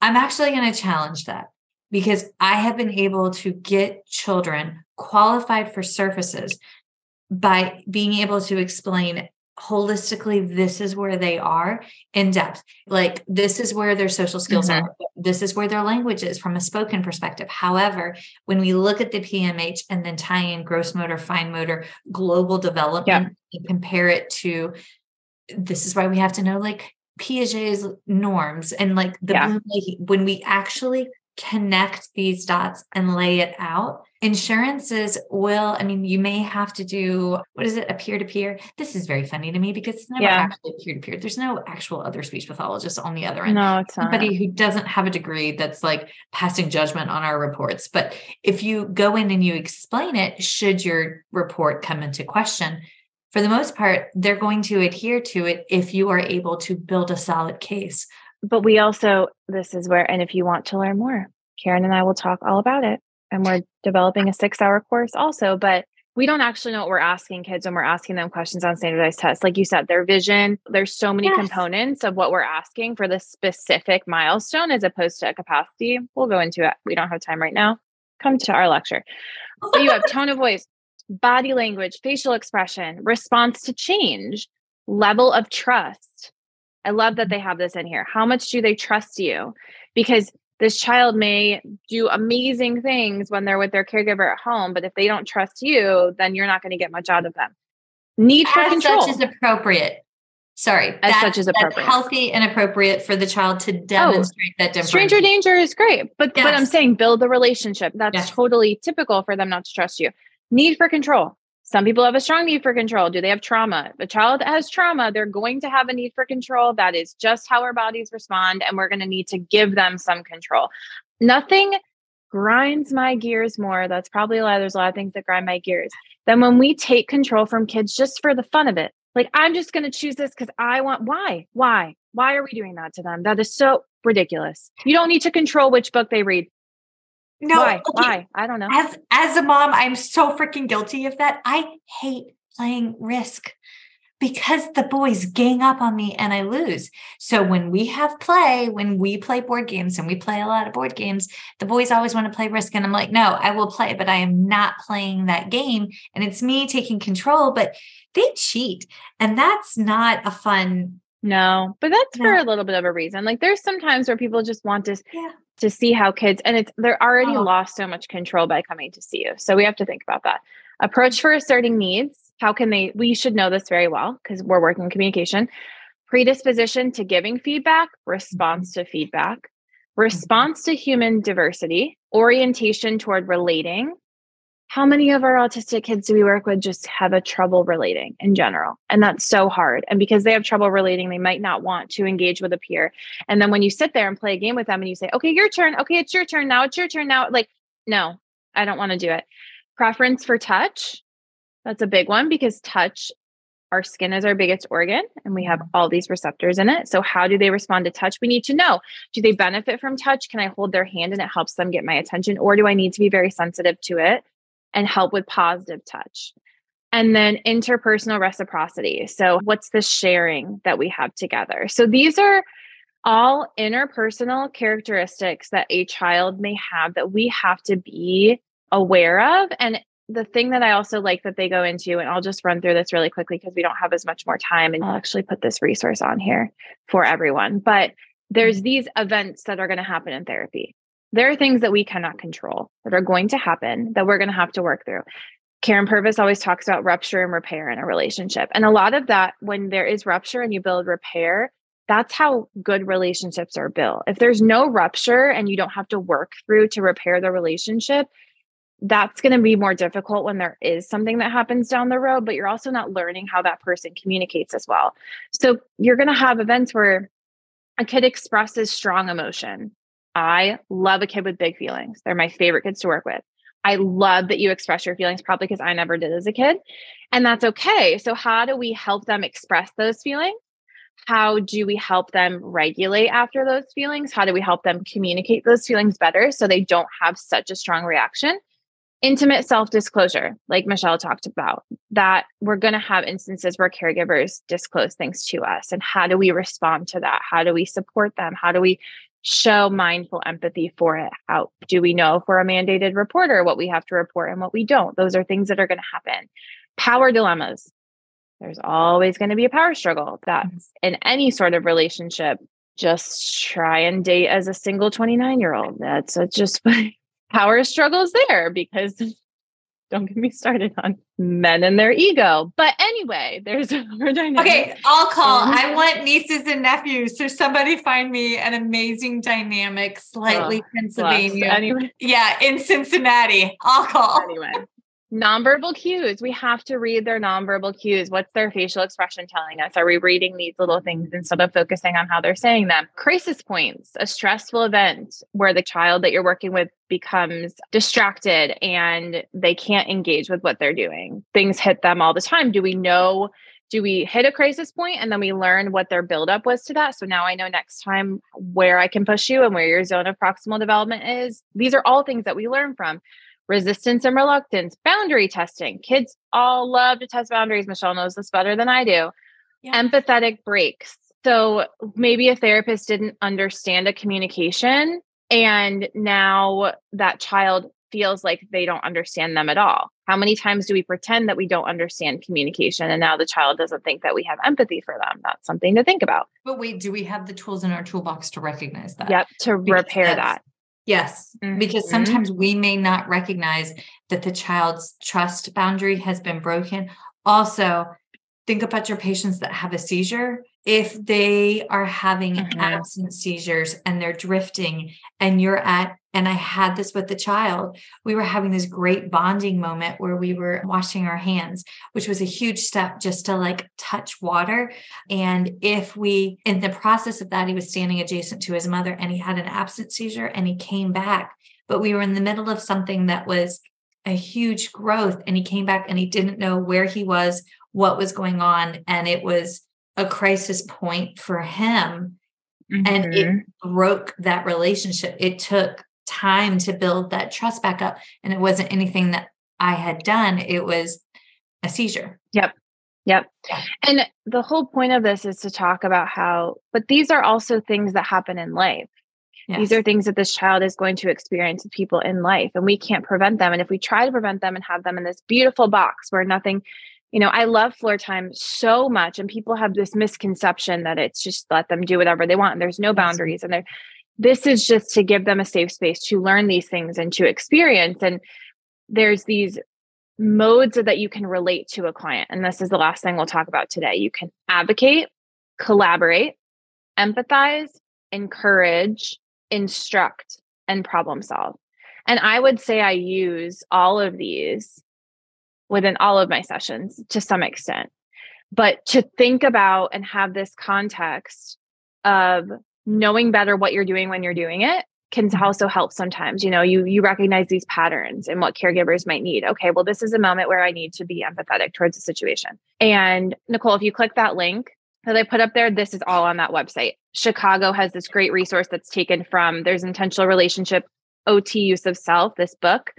Speaker 3: I'm actually going to challenge that because I have been able to get children qualified for services by being able to explain holistically this is where they are in depth like this is where their social skills mm-hmm. are this is where their language is from a spoken perspective however when we look at the pmh and then tie in gross motor fine motor global development yeah. and compare it to this is why we have to know like piaget's norms and like the yeah. when we actually connect these dots and lay it out. Insurances will i mean you may have to do what is it? A peer-to-peer? This is very funny to me because it's never yeah. actually peer-to-peer. There's no actual other speech pathologist on the other end.
Speaker 2: No it's
Speaker 3: not. somebody who doesn't have a degree that's like passing judgment on our reports. But if you go in and you explain it should your report come into question for the most part they're going to adhere to it if you are able to build a solid case
Speaker 2: but we also this is where and if you want to learn more karen and i will talk all about it and we're developing a six hour course also but we don't actually know what we're asking kids when we're asking them questions on standardized tests. Like you said their vision there's so many yes. components of what we're asking for the specific milestone as opposed to a capacity. We'll go into it. We don't have time right now. Come to our lecture. But you have tone of voice body language facial expression response to change level of trust i love that they have this in here how much do they trust you because this child may do amazing things when they're with their caregiver at home, but if they don't trust you, then you're not going to get much out of them. Need for
Speaker 3: as
Speaker 2: control.
Speaker 3: such is appropriate. Sorry,
Speaker 2: as such is appropriate.
Speaker 3: healthy and appropriate for the child to oh, demonstrate oh, that difference.
Speaker 2: Stranger danger is great, but yes. but I'm saying build the relationship. That's yes. totally typical for them not to trust you. Need for control. Some people have a strong need for control. Do they have trauma? A child has trauma, they're going to have a need for control. That is just how our bodies respond. And we're going to need to give them some control. Nothing grinds my gears more. That's probably a lot. There's a lot of things that grind my gears. Then when we take control from kids just for the fun of it, like I'm just going to choose this because I want, why? Why? Why are we doing that to them? That is so ridiculous. You don't need to control which book they read. No, why? Okay. Why? I don't know.
Speaker 3: As as a mom, I'm so freaking guilty of that. I hate playing risk because the boys gang up on me and I lose. So when we have play, when we play board games and we play a lot of board games, the boys always want to play risk and I'm like, "No, I will play, but I am not playing that game and it's me taking control, but they cheat." And that's not a fun
Speaker 2: no, but that's no. for a little bit of a reason. Like there's some times where people just want to yeah to see how kids and it's they're already oh. lost so much control by coming to see you. So we have to think about that. Approach for asserting needs. How can they we should know this very well because we're working communication. Predisposition to giving feedback, response mm-hmm. to feedback, mm-hmm. response to human diversity, orientation toward relating, how many of our autistic kids do we work with just have a trouble relating in general and that's so hard and because they have trouble relating they might not want to engage with a peer and then when you sit there and play a game with them and you say okay your turn okay it's your turn now it's your turn now like no i don't want to do it preference for touch that's a big one because touch our skin is our biggest organ and we have all these receptors in it. So, how do they respond to touch? We need to know do they benefit from touch? Can I hold their hand and it helps them get my attention? Or do I need to be very sensitive to it? And help with positive touch. And then interpersonal reciprocity. So, what's the sharing that we have together? So, these are all interpersonal characteristics that a child may have that we have to be aware of. And the thing that I also like that they go into, and I'll just run through this really quickly because we don't have as much more time, and I'll actually put this resource on here for everyone. But there's mm-hmm. these events that are going to happen in therapy there are things that we cannot control that are going to happen that we're going to have to work through. Karyn Purvis always talks about rupture and repair in a relationship. And a lot of that, when there is rupture and you build repair, that's how good relationships are built. If there's no rupture and you don't have to work through to repair the relationship, that's going to be more difficult when there is something that happens down the road, but you're also not learning how that person communicates as well. So you're going to have events where a kid expresses strong emotion I love a kid with big feelings. They're my favorite kids to work with. I love that you express your feelings, probably because I never did as a kid. And that's okay. So, how do we help them express those feelings? How do we help them regulate after those feelings? How do we help them communicate those feelings better so they don't have such a strong reaction? Intimate self disclosure, like Michelle talked about, that we're going to have instances where caregivers disclose things to us. And how do we respond to that? How do we support them? How do we show mindful empathy for it. How do we know if we're a mandated reporter what we have to report and what we don't? Those are things that are going to happen. Power dilemmas. There's always going to be a power struggle. That's mm-hmm. in any sort of relationship. Just try and date as a single 29 year old. That's just power struggles there because don't get me started on men and their ego. But anyway, there's more dynamics.
Speaker 3: Okay, I'll call. Um, I want nieces and nephews. So somebody find me an amazing dynamic, slightly
Speaker 2: Oh,
Speaker 3: Pennsylvania.
Speaker 2: Anyway,
Speaker 3: Yeah, in Cincinnati. I'll call.
Speaker 2: anyway. Nonverbal cues. We have to read their nonverbal cues. What's their facial expression telling us? Are we reading these little things instead of focusing on how they're saying them? Crisis points, a stressful event where the child that you're working with becomes distracted and they can't engage with what they're doing. Things hit them all the time. Do we know? Do we hit a crisis point and then we learn what their buildup was to that? So now I know next time where I can push you and where your zone of proximal development is. These are all things that we learn from resistance and reluctance, boundary testing. Kids all love to test boundaries. Michelle knows this better than I do.
Speaker 3: Yeah.
Speaker 2: Empathetic breaks. So maybe a therapist didn't understand a communication, and now that child feels like they don't understand them at all. How many times do we pretend that we don't understand communication and now the child doesn't think that we have empathy for them? That's something to think about.
Speaker 3: But wait, do we have the tools in our toolbox to recognize that?
Speaker 2: Yep, to
Speaker 3: Because
Speaker 2: repair that.
Speaker 3: Yes, because
Speaker 2: Mhm.
Speaker 3: sometimes we may not recognize that the child's trust boundary has been broken. Also, think about your patients that have a seizure. If they are having
Speaker 2: Mhm.
Speaker 3: absent seizures and they're drifting, and you're at, and I had this with the child, we were having this great bonding moment where we were washing our hands, which was a huge step just to like touch water. And if we, in the process of that, he was standing adjacent to his mother and he had an absent seizure and he came back. But we were in the middle of something that was a huge growth and he came back and he didn't know where he was, what was going on. And it was a crisis point for him and
Speaker 2: Mhm.
Speaker 3: it broke that relationship. It took time to build that trust back up. And it wasn't anything that I had done, it was a seizure.
Speaker 2: Yep.
Speaker 3: Yep.
Speaker 2: And the whole point of this is to talk about how, but these are also things that happen in life. These are things that this child is going to experience with people in life, and we can't prevent them. And if we try to prevent them and have them in this beautiful box where nothing, you know, I love floor time so much, and people have this misconception that it's just let them do whatever they want. And there's no boundaries, and there. This is just to give them a safe space to learn these things and to experience. And there's these modes that you can relate to a client. And this is the last thing we'll talk about today. You can advocate, collaborate, empathize, encourage, instruct, and problem solve. And I would say I use all of these within all of my sessions to some extent. But to think about and have this context of knowing better what you're doing when you're doing it can mm-hmm. also help sometimes. You know you you recognize these patterns and what caregivers might need. Okay well this is a moment where i need to be empathetic towards the situation. And nicole if you click that link that i put up there this is all on that website. Chicago has this great resource that's taken from there's intentional relationship ot use of self this book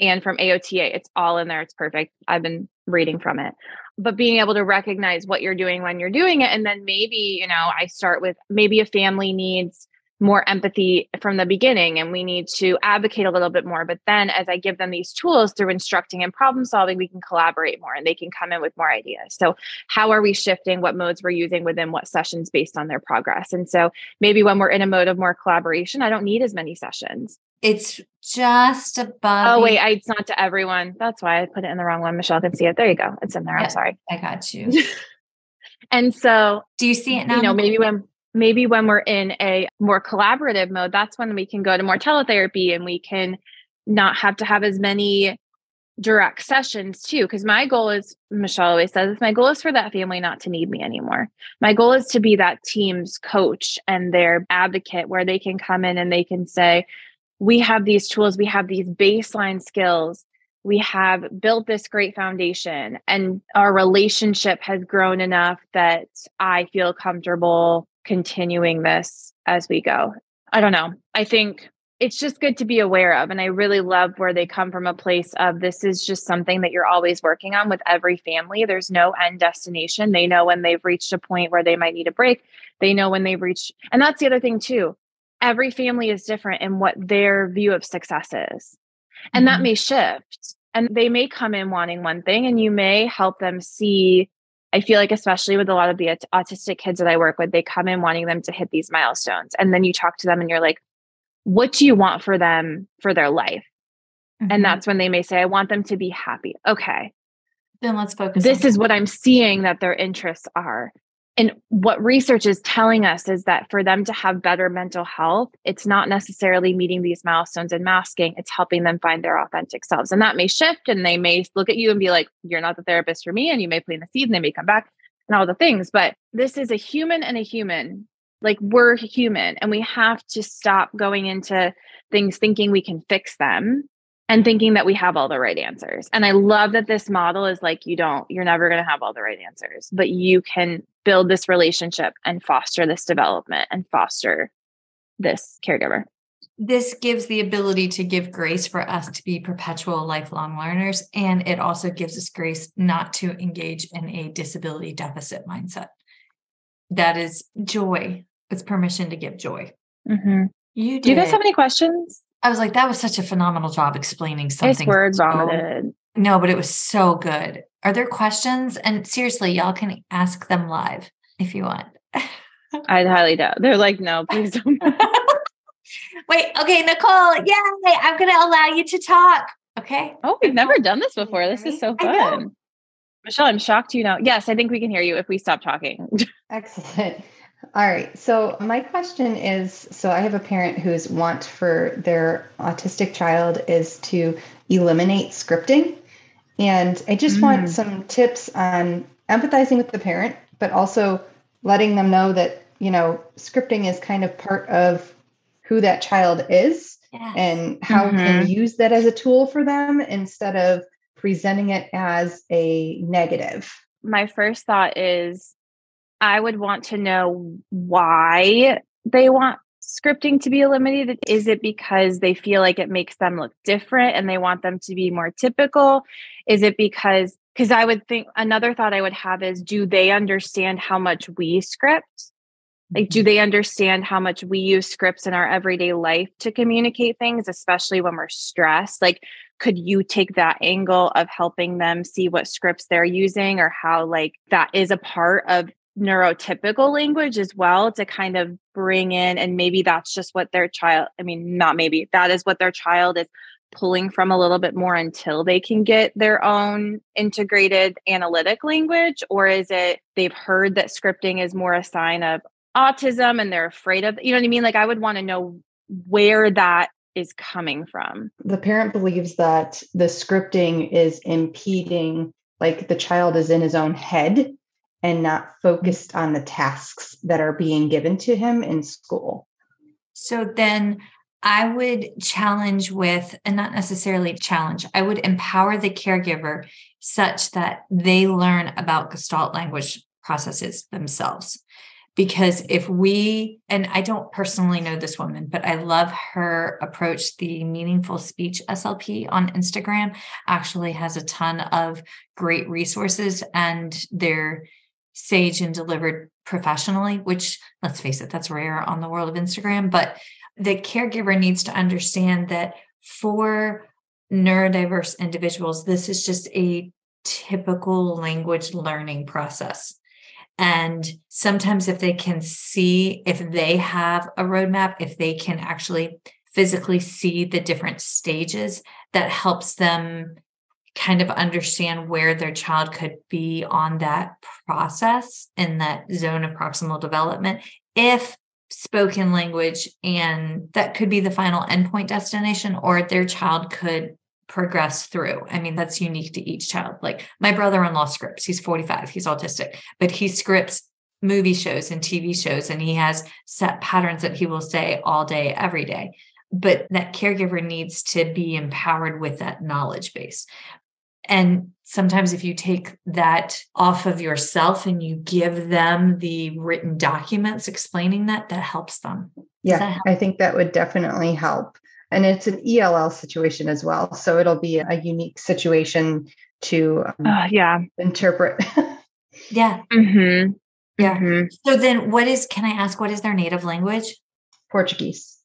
Speaker 2: and from aota it's all in there it's perfect i've been reading from it. But being able to recognize what you're doing when you're doing it and then maybe you know i start with maybe a family needs more empathy from the beginning and we need to advocate a little bit more but then as i give them these tools through instructing and problem solving we can collaborate more and they can come in with more ideas. So how are we shifting what modes we're using within what sessions based on their progress? And so maybe when we're in a mode of more collaboration i don't need as many sessions
Speaker 3: It's just above.
Speaker 2: oh wait I, it's not to everyone that's why i put it in the wrong one michelle can see it there you go it's in there i'm sorry
Speaker 3: I got you.
Speaker 2: and so
Speaker 3: Do you see it now?
Speaker 2: you know maybe when maybe when we're in a more collaborative mode that's when we can go to more teletherapy and we can not have to have as many direct sessions too because my goal is michelle always says my goal is for that family not to need me anymore my goal is to be that team's coach and their advocate where they can come in and they can say we have these tools we have these baseline skills we have built this great foundation and our relationship has grown enough that I feel comfortable continuing this as we go. I don't know. I think it's just good to be aware of. And I really love where they come from a place of this is just something that you're always working on with every family. There's no end destination. They know when they've reached a point where they might need a break. They know when they've reached, and that's the other thing too. Every family is different in what their view of success is. And that
Speaker 3: Mhm.
Speaker 2: may shift. And they may come in wanting one thing, and you may help them see. I feel like, especially with a lot of the autistic kids that I work with, they come in wanting them to hit these milestones. And then you talk to them and you're like, what do you want for them for their life? Mm-hmm. And that's when they may say, I want them to be happy. Okay.
Speaker 3: Then let's focus.
Speaker 2: This is what I'm seeing that their interests are. And what research is telling us is that for them to have better mental health, it's not necessarily meeting these milestones and masking, it's helping them find their authentic selves. And that may shift and they may look at you and be like, You're not the therapist for me. And you may plant the seed and they may come back and all the things. But this is a human and a human. Like we're human and we have to stop going into things thinking we can fix them and thinking that we have all the right answers. And I love that this model is like, you don't, you're never going to have all the right answers, but you can build this relationship and foster this development and foster this caregiver.
Speaker 3: This gives the ability to give grace for us to be perpetual lifelong learners. And it also gives us grace not to engage in a disability deficit mindset. That is joy. It's permission to give joy.
Speaker 2: Mm-hmm. You did. Do you guys have any questions?
Speaker 3: I was like, that was such a phenomenal job explaining something.
Speaker 2: Nice word vomited.
Speaker 3: No, but it was so good. Are there questions? And seriously, y'all can ask them live if you want.
Speaker 2: I'd highly doubt. They're like, no, please don't.
Speaker 3: Wait, okay, Nicole, yay, I'm going to allow you to talk. Okay.
Speaker 2: Oh, we've never done this before. This is so fun. Michelle, I'm shocked you now. Yes, I think we can hear you if we stop talking.
Speaker 4: Excellent. All right. So my question is so I have a parent whose want for their autistic child is to eliminate scripting. And I just mm. want some tips on empathizing with the parent, but also letting them know that, you know, scripting is kind of part of who that child is yes. and how mm-hmm. can use that as a tool for them instead of presenting it as a negative.
Speaker 2: My first thought is I would want to know why they want scripting to be eliminated. Is it because they feel like it makes them look different and they want them to be more typical? Is it because, because I would think another thought I would have is do they understand how much we script? Like, do mm-hmm. they understand how much we use scripts in our everyday life to communicate things, especially when we're stressed? Like, could you take that angle of helping them see what scripts they're using or how, like, that is a part of neurotypical language as well to kind of bring in and maybe that's just what their child i mean not maybe that is what their child is pulling from a little bit more until they can get their own integrated analytic language or is it they've heard that scripting is more a sign of autism and they're afraid of you know what i mean? Like i would want to know where that is coming from.
Speaker 4: The parent believes that the scripting is impeding like the child is in his own head and not focused on the tasks that are being given to him in school.
Speaker 3: So then I would challenge with, and not necessarily challenge, I would empower the caregiver such that they learn about Gestalt language processes themselves. Because if we, and I don't personally know this woman, but I love her approach. The Meaningful Speech SLP on Instagram actually has a ton of great resources, and they're sage and delivered professionally, which let's face it, that's rare on the world of Instagram. But the caregiver needs to understand that for neurodiverse individuals, this is just a typical language learning process. And sometimes, if they can see, if they have a roadmap, if they can actually physically see the different stages, that helps them kind of understand where their child could be on that process in that zone of proximal development if spoken language and that could be the final endpoint destination or their child could progress through. I mean, that's unique to each child. Like my brother in law scripts, he's 45, he's autistic, but he scripts movie shows and TV shows, and he has set patterns that he will say all day, every day. But that caregiver needs to be empowered with that knowledge base. And sometimes if you take that off of yourself and you give them the written documents explaining that, that helps them. Does
Speaker 4: yeah, help? I think that would definitely help. And it's an ELL situation as well. So it'll be a unique situation to
Speaker 2: um, uh, yeah
Speaker 4: interpret.
Speaker 3: yeah.
Speaker 2: Mm-hmm.
Speaker 3: Yeah. Mm-hmm. So then what is, can I ask, what is their native language?
Speaker 4: Portuguese.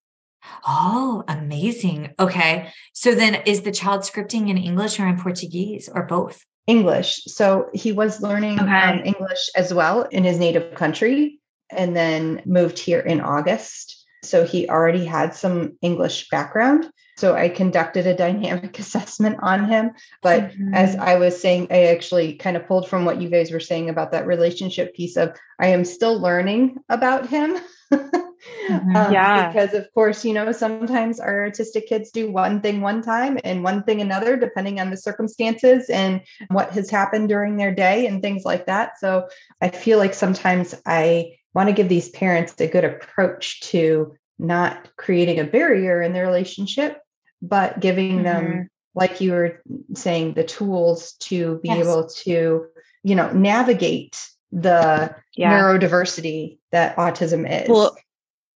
Speaker 3: Oh, amazing. Okay. So then is the child scripting in English or in Portuguese or both?
Speaker 4: English. So he was learning okay. um, English as well in his native country and then moved here in August. So he already had some English background. So I conducted a dynamic assessment on him. But mm-hmm. as I was saying, I actually kind of pulled from what you guys were saying about that relationship piece of I am still learning about him.
Speaker 2: mm-hmm. um, yeah.
Speaker 4: Because, of course, you know, sometimes our autistic kids do one thing one time and one thing another, depending on the circumstances and what has happened during their day and things like that. So I feel like sometimes I want to give these parents a good approach to not creating a barrier in their relationship, but giving mm-hmm. them, like you were saying, the tools to be yes. able to, you know, navigate the yeah. neurodiversity that autism is.
Speaker 2: Well,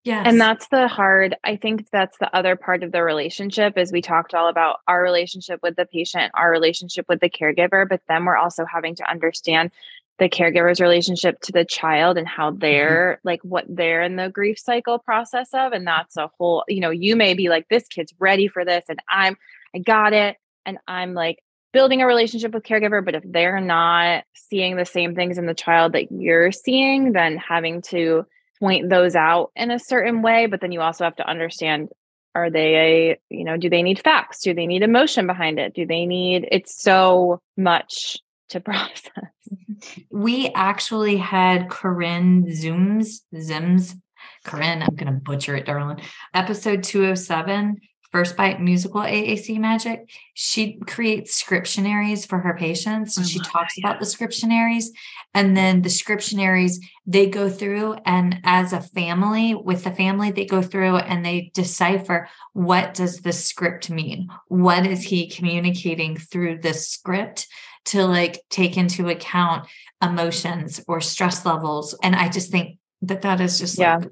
Speaker 2: Yes. And that's the hard, I think that's the other part of the relationship is we talked all about our relationship with the patient, our relationship with the caregiver, but then we're also having to understand the caregiver's relationship to the child and how mm-hmm. they're mm-hmm. like what they're in the grief cycle process of. And that's a whole, you know, you may be like, this kid's ready for this and I'm, I got it. And I'm like, building a relationship with caregiver but if they're not seeing the same things in the child that you're seeing then having to point those out in a certain way but then you also have to understand are they a you know do they need facts? Do they need emotion behind it? Do they need it's so much to process. Mm-hmm.
Speaker 3: We actually had corinne zooms zims corinne i'm gonna butcher it darling episode 207 First Bite musical AAC Magic, she creates scriptionaries for her patients and she talks that, yeah. about the scriptionaries. And then the scriptionaries, they go through and as a family, with the family, they go through and they decipher what does the script mean? What is he communicating through this script to like take into account emotions or stress levels? And I just think that that is just yeah. like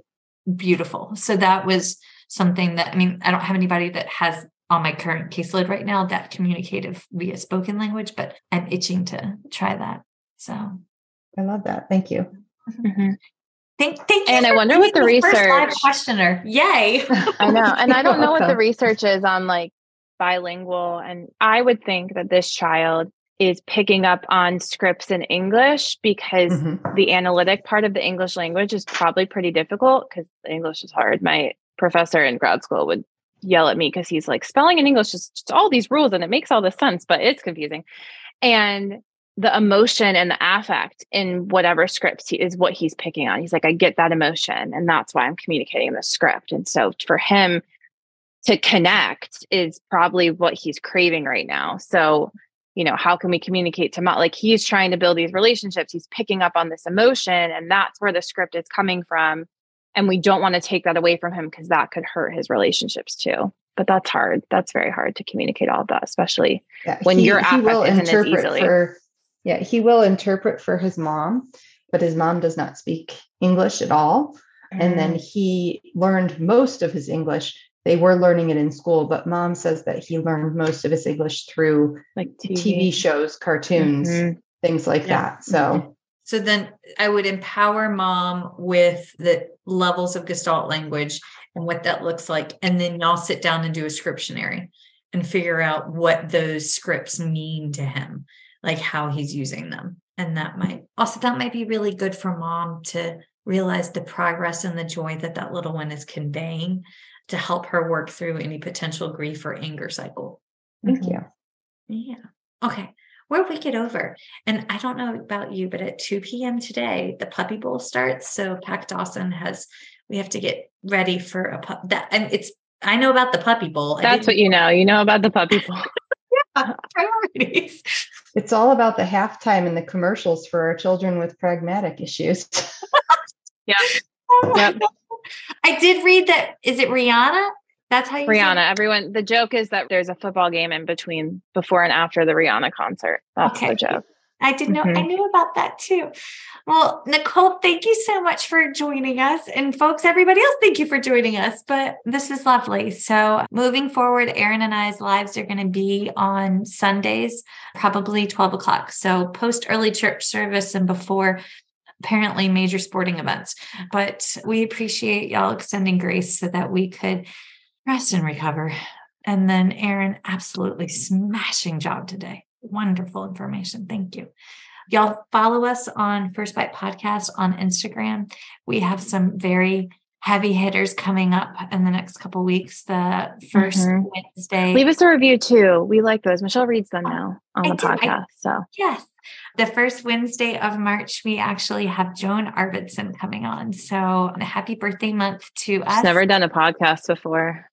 Speaker 3: beautiful. So that was something that I mean, I don't have anybody that has on my current caseload right now that communicative via spoken language, but I'm itching to try that. So
Speaker 4: I love that. Thank you.
Speaker 3: Mm-hmm. Thank, thank
Speaker 2: you. And I wonder what the, the research
Speaker 3: questioner. Yay.
Speaker 2: I know. And I don't know what the research is on like bilingual. And I would think that this child is picking up on scripts in English because mm-hmm. the analytic part of the English language is probably pretty difficult because English is hard. My professor in grad school would yell at me because he's like spelling in English is just all these rules and it makes all this sense, but it's confusing. And the emotion and the affect in whatever script he, is what he's picking on. He's like, I get that emotion, and that's why I'm communicating the script. And so for him to connect is probably what he's craving right now. So, you know, how can we communicate to mom? Like he's trying to build these relationships. He's picking up on this emotion, and that's where the script is coming from and we don't want to take that away from him because that could hurt his relationships too but that's hard that's very hard to communicate all of that especially yeah, when he, your affect isn't as
Speaker 4: for, yeah he will interpret for his mom but his mom does not speak english at all mm. and then mm. he learned most of his english they were learning it in school but mom says that he learned most of his english through like tv, TV shows cartoons mm-hmm. things like yeah. that so mm-hmm.
Speaker 3: So then I would empower mom with the levels of Gestalt language and what that looks like. And then y'all sit down and do a scriptionary and figure out what those scripts mean to him, like how he's using them. And that might also, that might be really good for mom to realize the progress and the joy that that little one is conveying to help her work through any potential grief or anger cycle.
Speaker 4: Thank mm-hmm.
Speaker 3: you. Yeah. Okay we're wicked over. And I don't know about you, but at 2 p.m. today, the puppy bowl starts. So Pack Dawson has, we have to get ready for a pup that, and it's, I know about the puppy bowl.
Speaker 2: That's what you know. You know about the puppy bowl.
Speaker 4: yeah, priorities. It's all about the halftime and the commercials for our children with pragmatic issues.
Speaker 2: yeah. Yep.
Speaker 3: I did read that. Is it Rihanna? That's how you
Speaker 2: Rihanna. Everyone. The joke is that there's a football game in between, before and after the Rihanna concert. That's okay. the joke.
Speaker 3: I didn't know. Mm-hmm. I knew about that too. Well, Nicole, thank you so much for joining us. And folks, everybody else, thank you for joining us. But this is lovely. So moving forward, Erin and I's lives are going to be on Sundays, probably 12 o'clock. So post early church service and before apparently major sporting events. But we appreciate y'all extending grace so that we could rest and recover. And then Erin, absolutely smashing job today. Wonderful information. Thank you. Y'all follow us on First Bite Podcast on Instagram. We have some very
Speaker 5: heavy hitters coming up in the next couple weeks. The 1st mm-hmm. Wednesday.
Speaker 2: Leave us a review too. We like those. Michelle reads them now on I the do. podcast. I, so
Speaker 5: yes. The first Wednesday of March, we actually have Joan Arvedson coming on. So happy birthday month to us.
Speaker 2: She's never done a podcast before.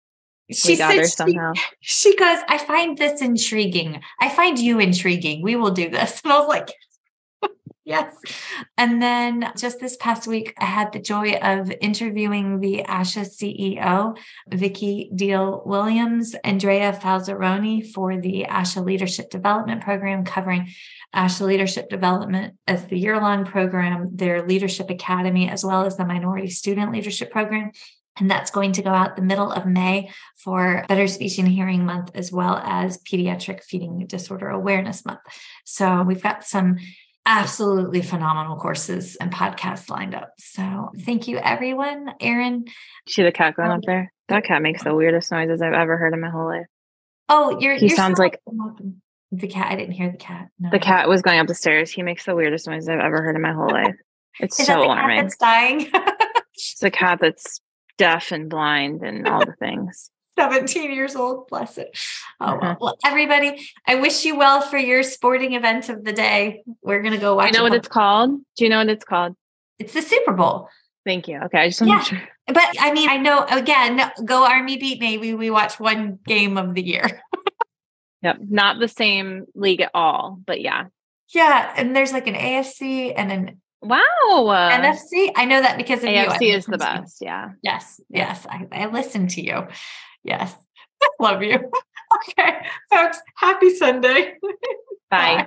Speaker 2: She got her somehow.
Speaker 5: She, she goes, I find this intriguing. I find you intriguing. We will do this. And I was like, Yes. And then just this past week, I had the joy of interviewing the ASHA CEO, Vicki Deal Williams, Andrea Falzarano for the ASHA Leadership Development Program, covering ASHA Leadership Development as the year long program, their Leadership Academy, as well as the Minority Student Leadership Program. And that's going to go out the middle of May for Better Speech and Hearing Month, as well as Pediatric Feeding Disorder Awareness Month. So we've got some absolutely phenomenal courses and podcasts lined up. So thank you, everyone. Erin.
Speaker 2: See the cat going um, up there? That cat makes the weirdest noises I've ever heard in my whole life.
Speaker 5: Oh, you're
Speaker 2: he
Speaker 5: you're
Speaker 2: sounds like
Speaker 5: the cat. I didn't hear the cat.
Speaker 2: No. The cat was going up the stairs. He makes the weirdest noises I've ever heard in my whole life. It's so
Speaker 5: that the
Speaker 2: alarming.
Speaker 5: That's dying.
Speaker 2: it's a cat that's deaf and blind and all the things.
Speaker 5: 17 years old. Bless it. Oh, well. Uh-huh. well. everybody, I wish you well for your sporting event of the day. We're going to go watch.
Speaker 2: You know what it's called? Do you know what it's called?
Speaker 5: It's the Super Bowl.
Speaker 2: Thank you. Okay. I just want yeah. sure.
Speaker 5: But I mean, I know again, go Army beat Navy. We watch one game of the year.
Speaker 2: yep. Not the same league at all, but yeah.
Speaker 5: Yeah. And there's like an AFC and an
Speaker 2: Wow.
Speaker 5: NFC. I know that because of
Speaker 2: AFC
Speaker 5: you.
Speaker 2: is the best. Yeah.
Speaker 5: Yes. Yes. I, I listen to you. Yes. Love you. okay, folks, happy Sunday.
Speaker 2: Bye. Bye.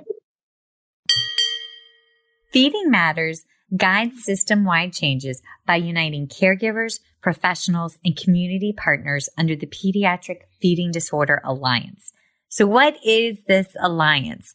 Speaker 3: Feeding Matters guides system wide changes by uniting caregivers, professionals, and community partners under the Pediatric Feeding Disorder Alliance. So, what is this alliance?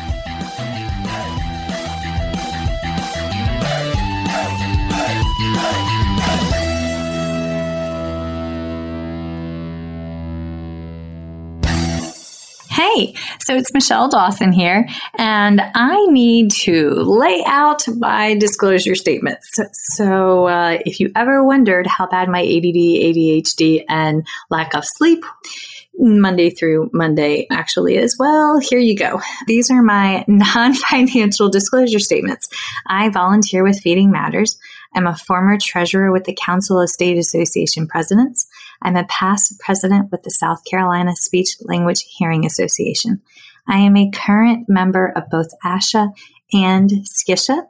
Speaker 3: Hey, so it's Michelle Dawson here, and I need to lay out my disclosure statements. So, uh, if you ever wondered how bad my ADD, ADHD, and lack of sleep Monday through Monday actually is, well, here you go. These are my non financial disclosure statements. I volunteer with Feeding Matters. I'm a former treasurer with the Council of State Association Presidents. I'm a past president with the South Carolina Speech Language Hearing Association. I am a current member of both ASHA and SCSHA.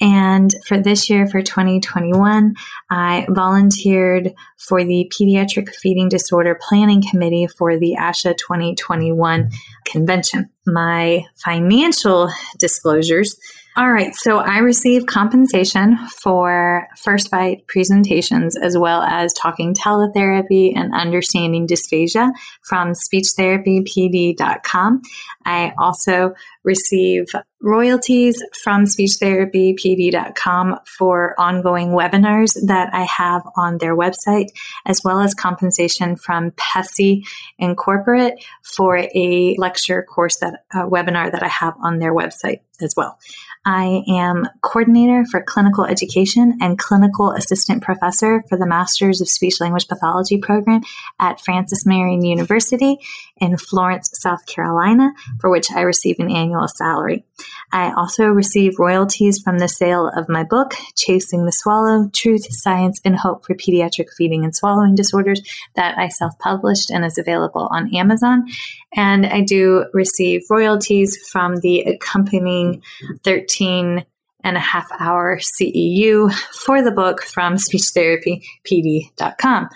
Speaker 3: And for this year, for 2021, I volunteered for the Pediatric Feeding Disorder Planning Committee for the ASHA 2021 convention. My financial disclosures all right. So I receive compensation for First Bite presentations as well as talking teletherapy and understanding dysphagia from speechtherapypd.com. I also receive royalties from speechtherapypd.com for ongoing webinars that I have on their website, as well as compensation from PESI Incorporate for a lecture course that a webinar that I have on their website as well. I am coordinator for clinical education and clinical assistant professor for the Masters of Speech Language Pathology program at Francis Marion University in Florence, South Carolina, for which I receive an annual salary. I also receive royalties from the sale of my book, Chasing the Swallow Truth, Science, and Hope for Pediatric Feeding and Swallowing Disorders, that I self published and is available on Amazon. And I do receive royalties from the accompanying 13 and a half hour CEU for the book from speechtherapypd.com.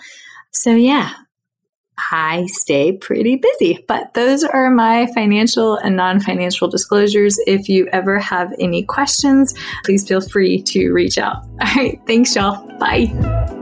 Speaker 3: So, yeah, I stay pretty busy. But those are my financial and non financial disclosures. If you ever have any questions, please feel free to reach out. All right. Thanks, y'all. Bye.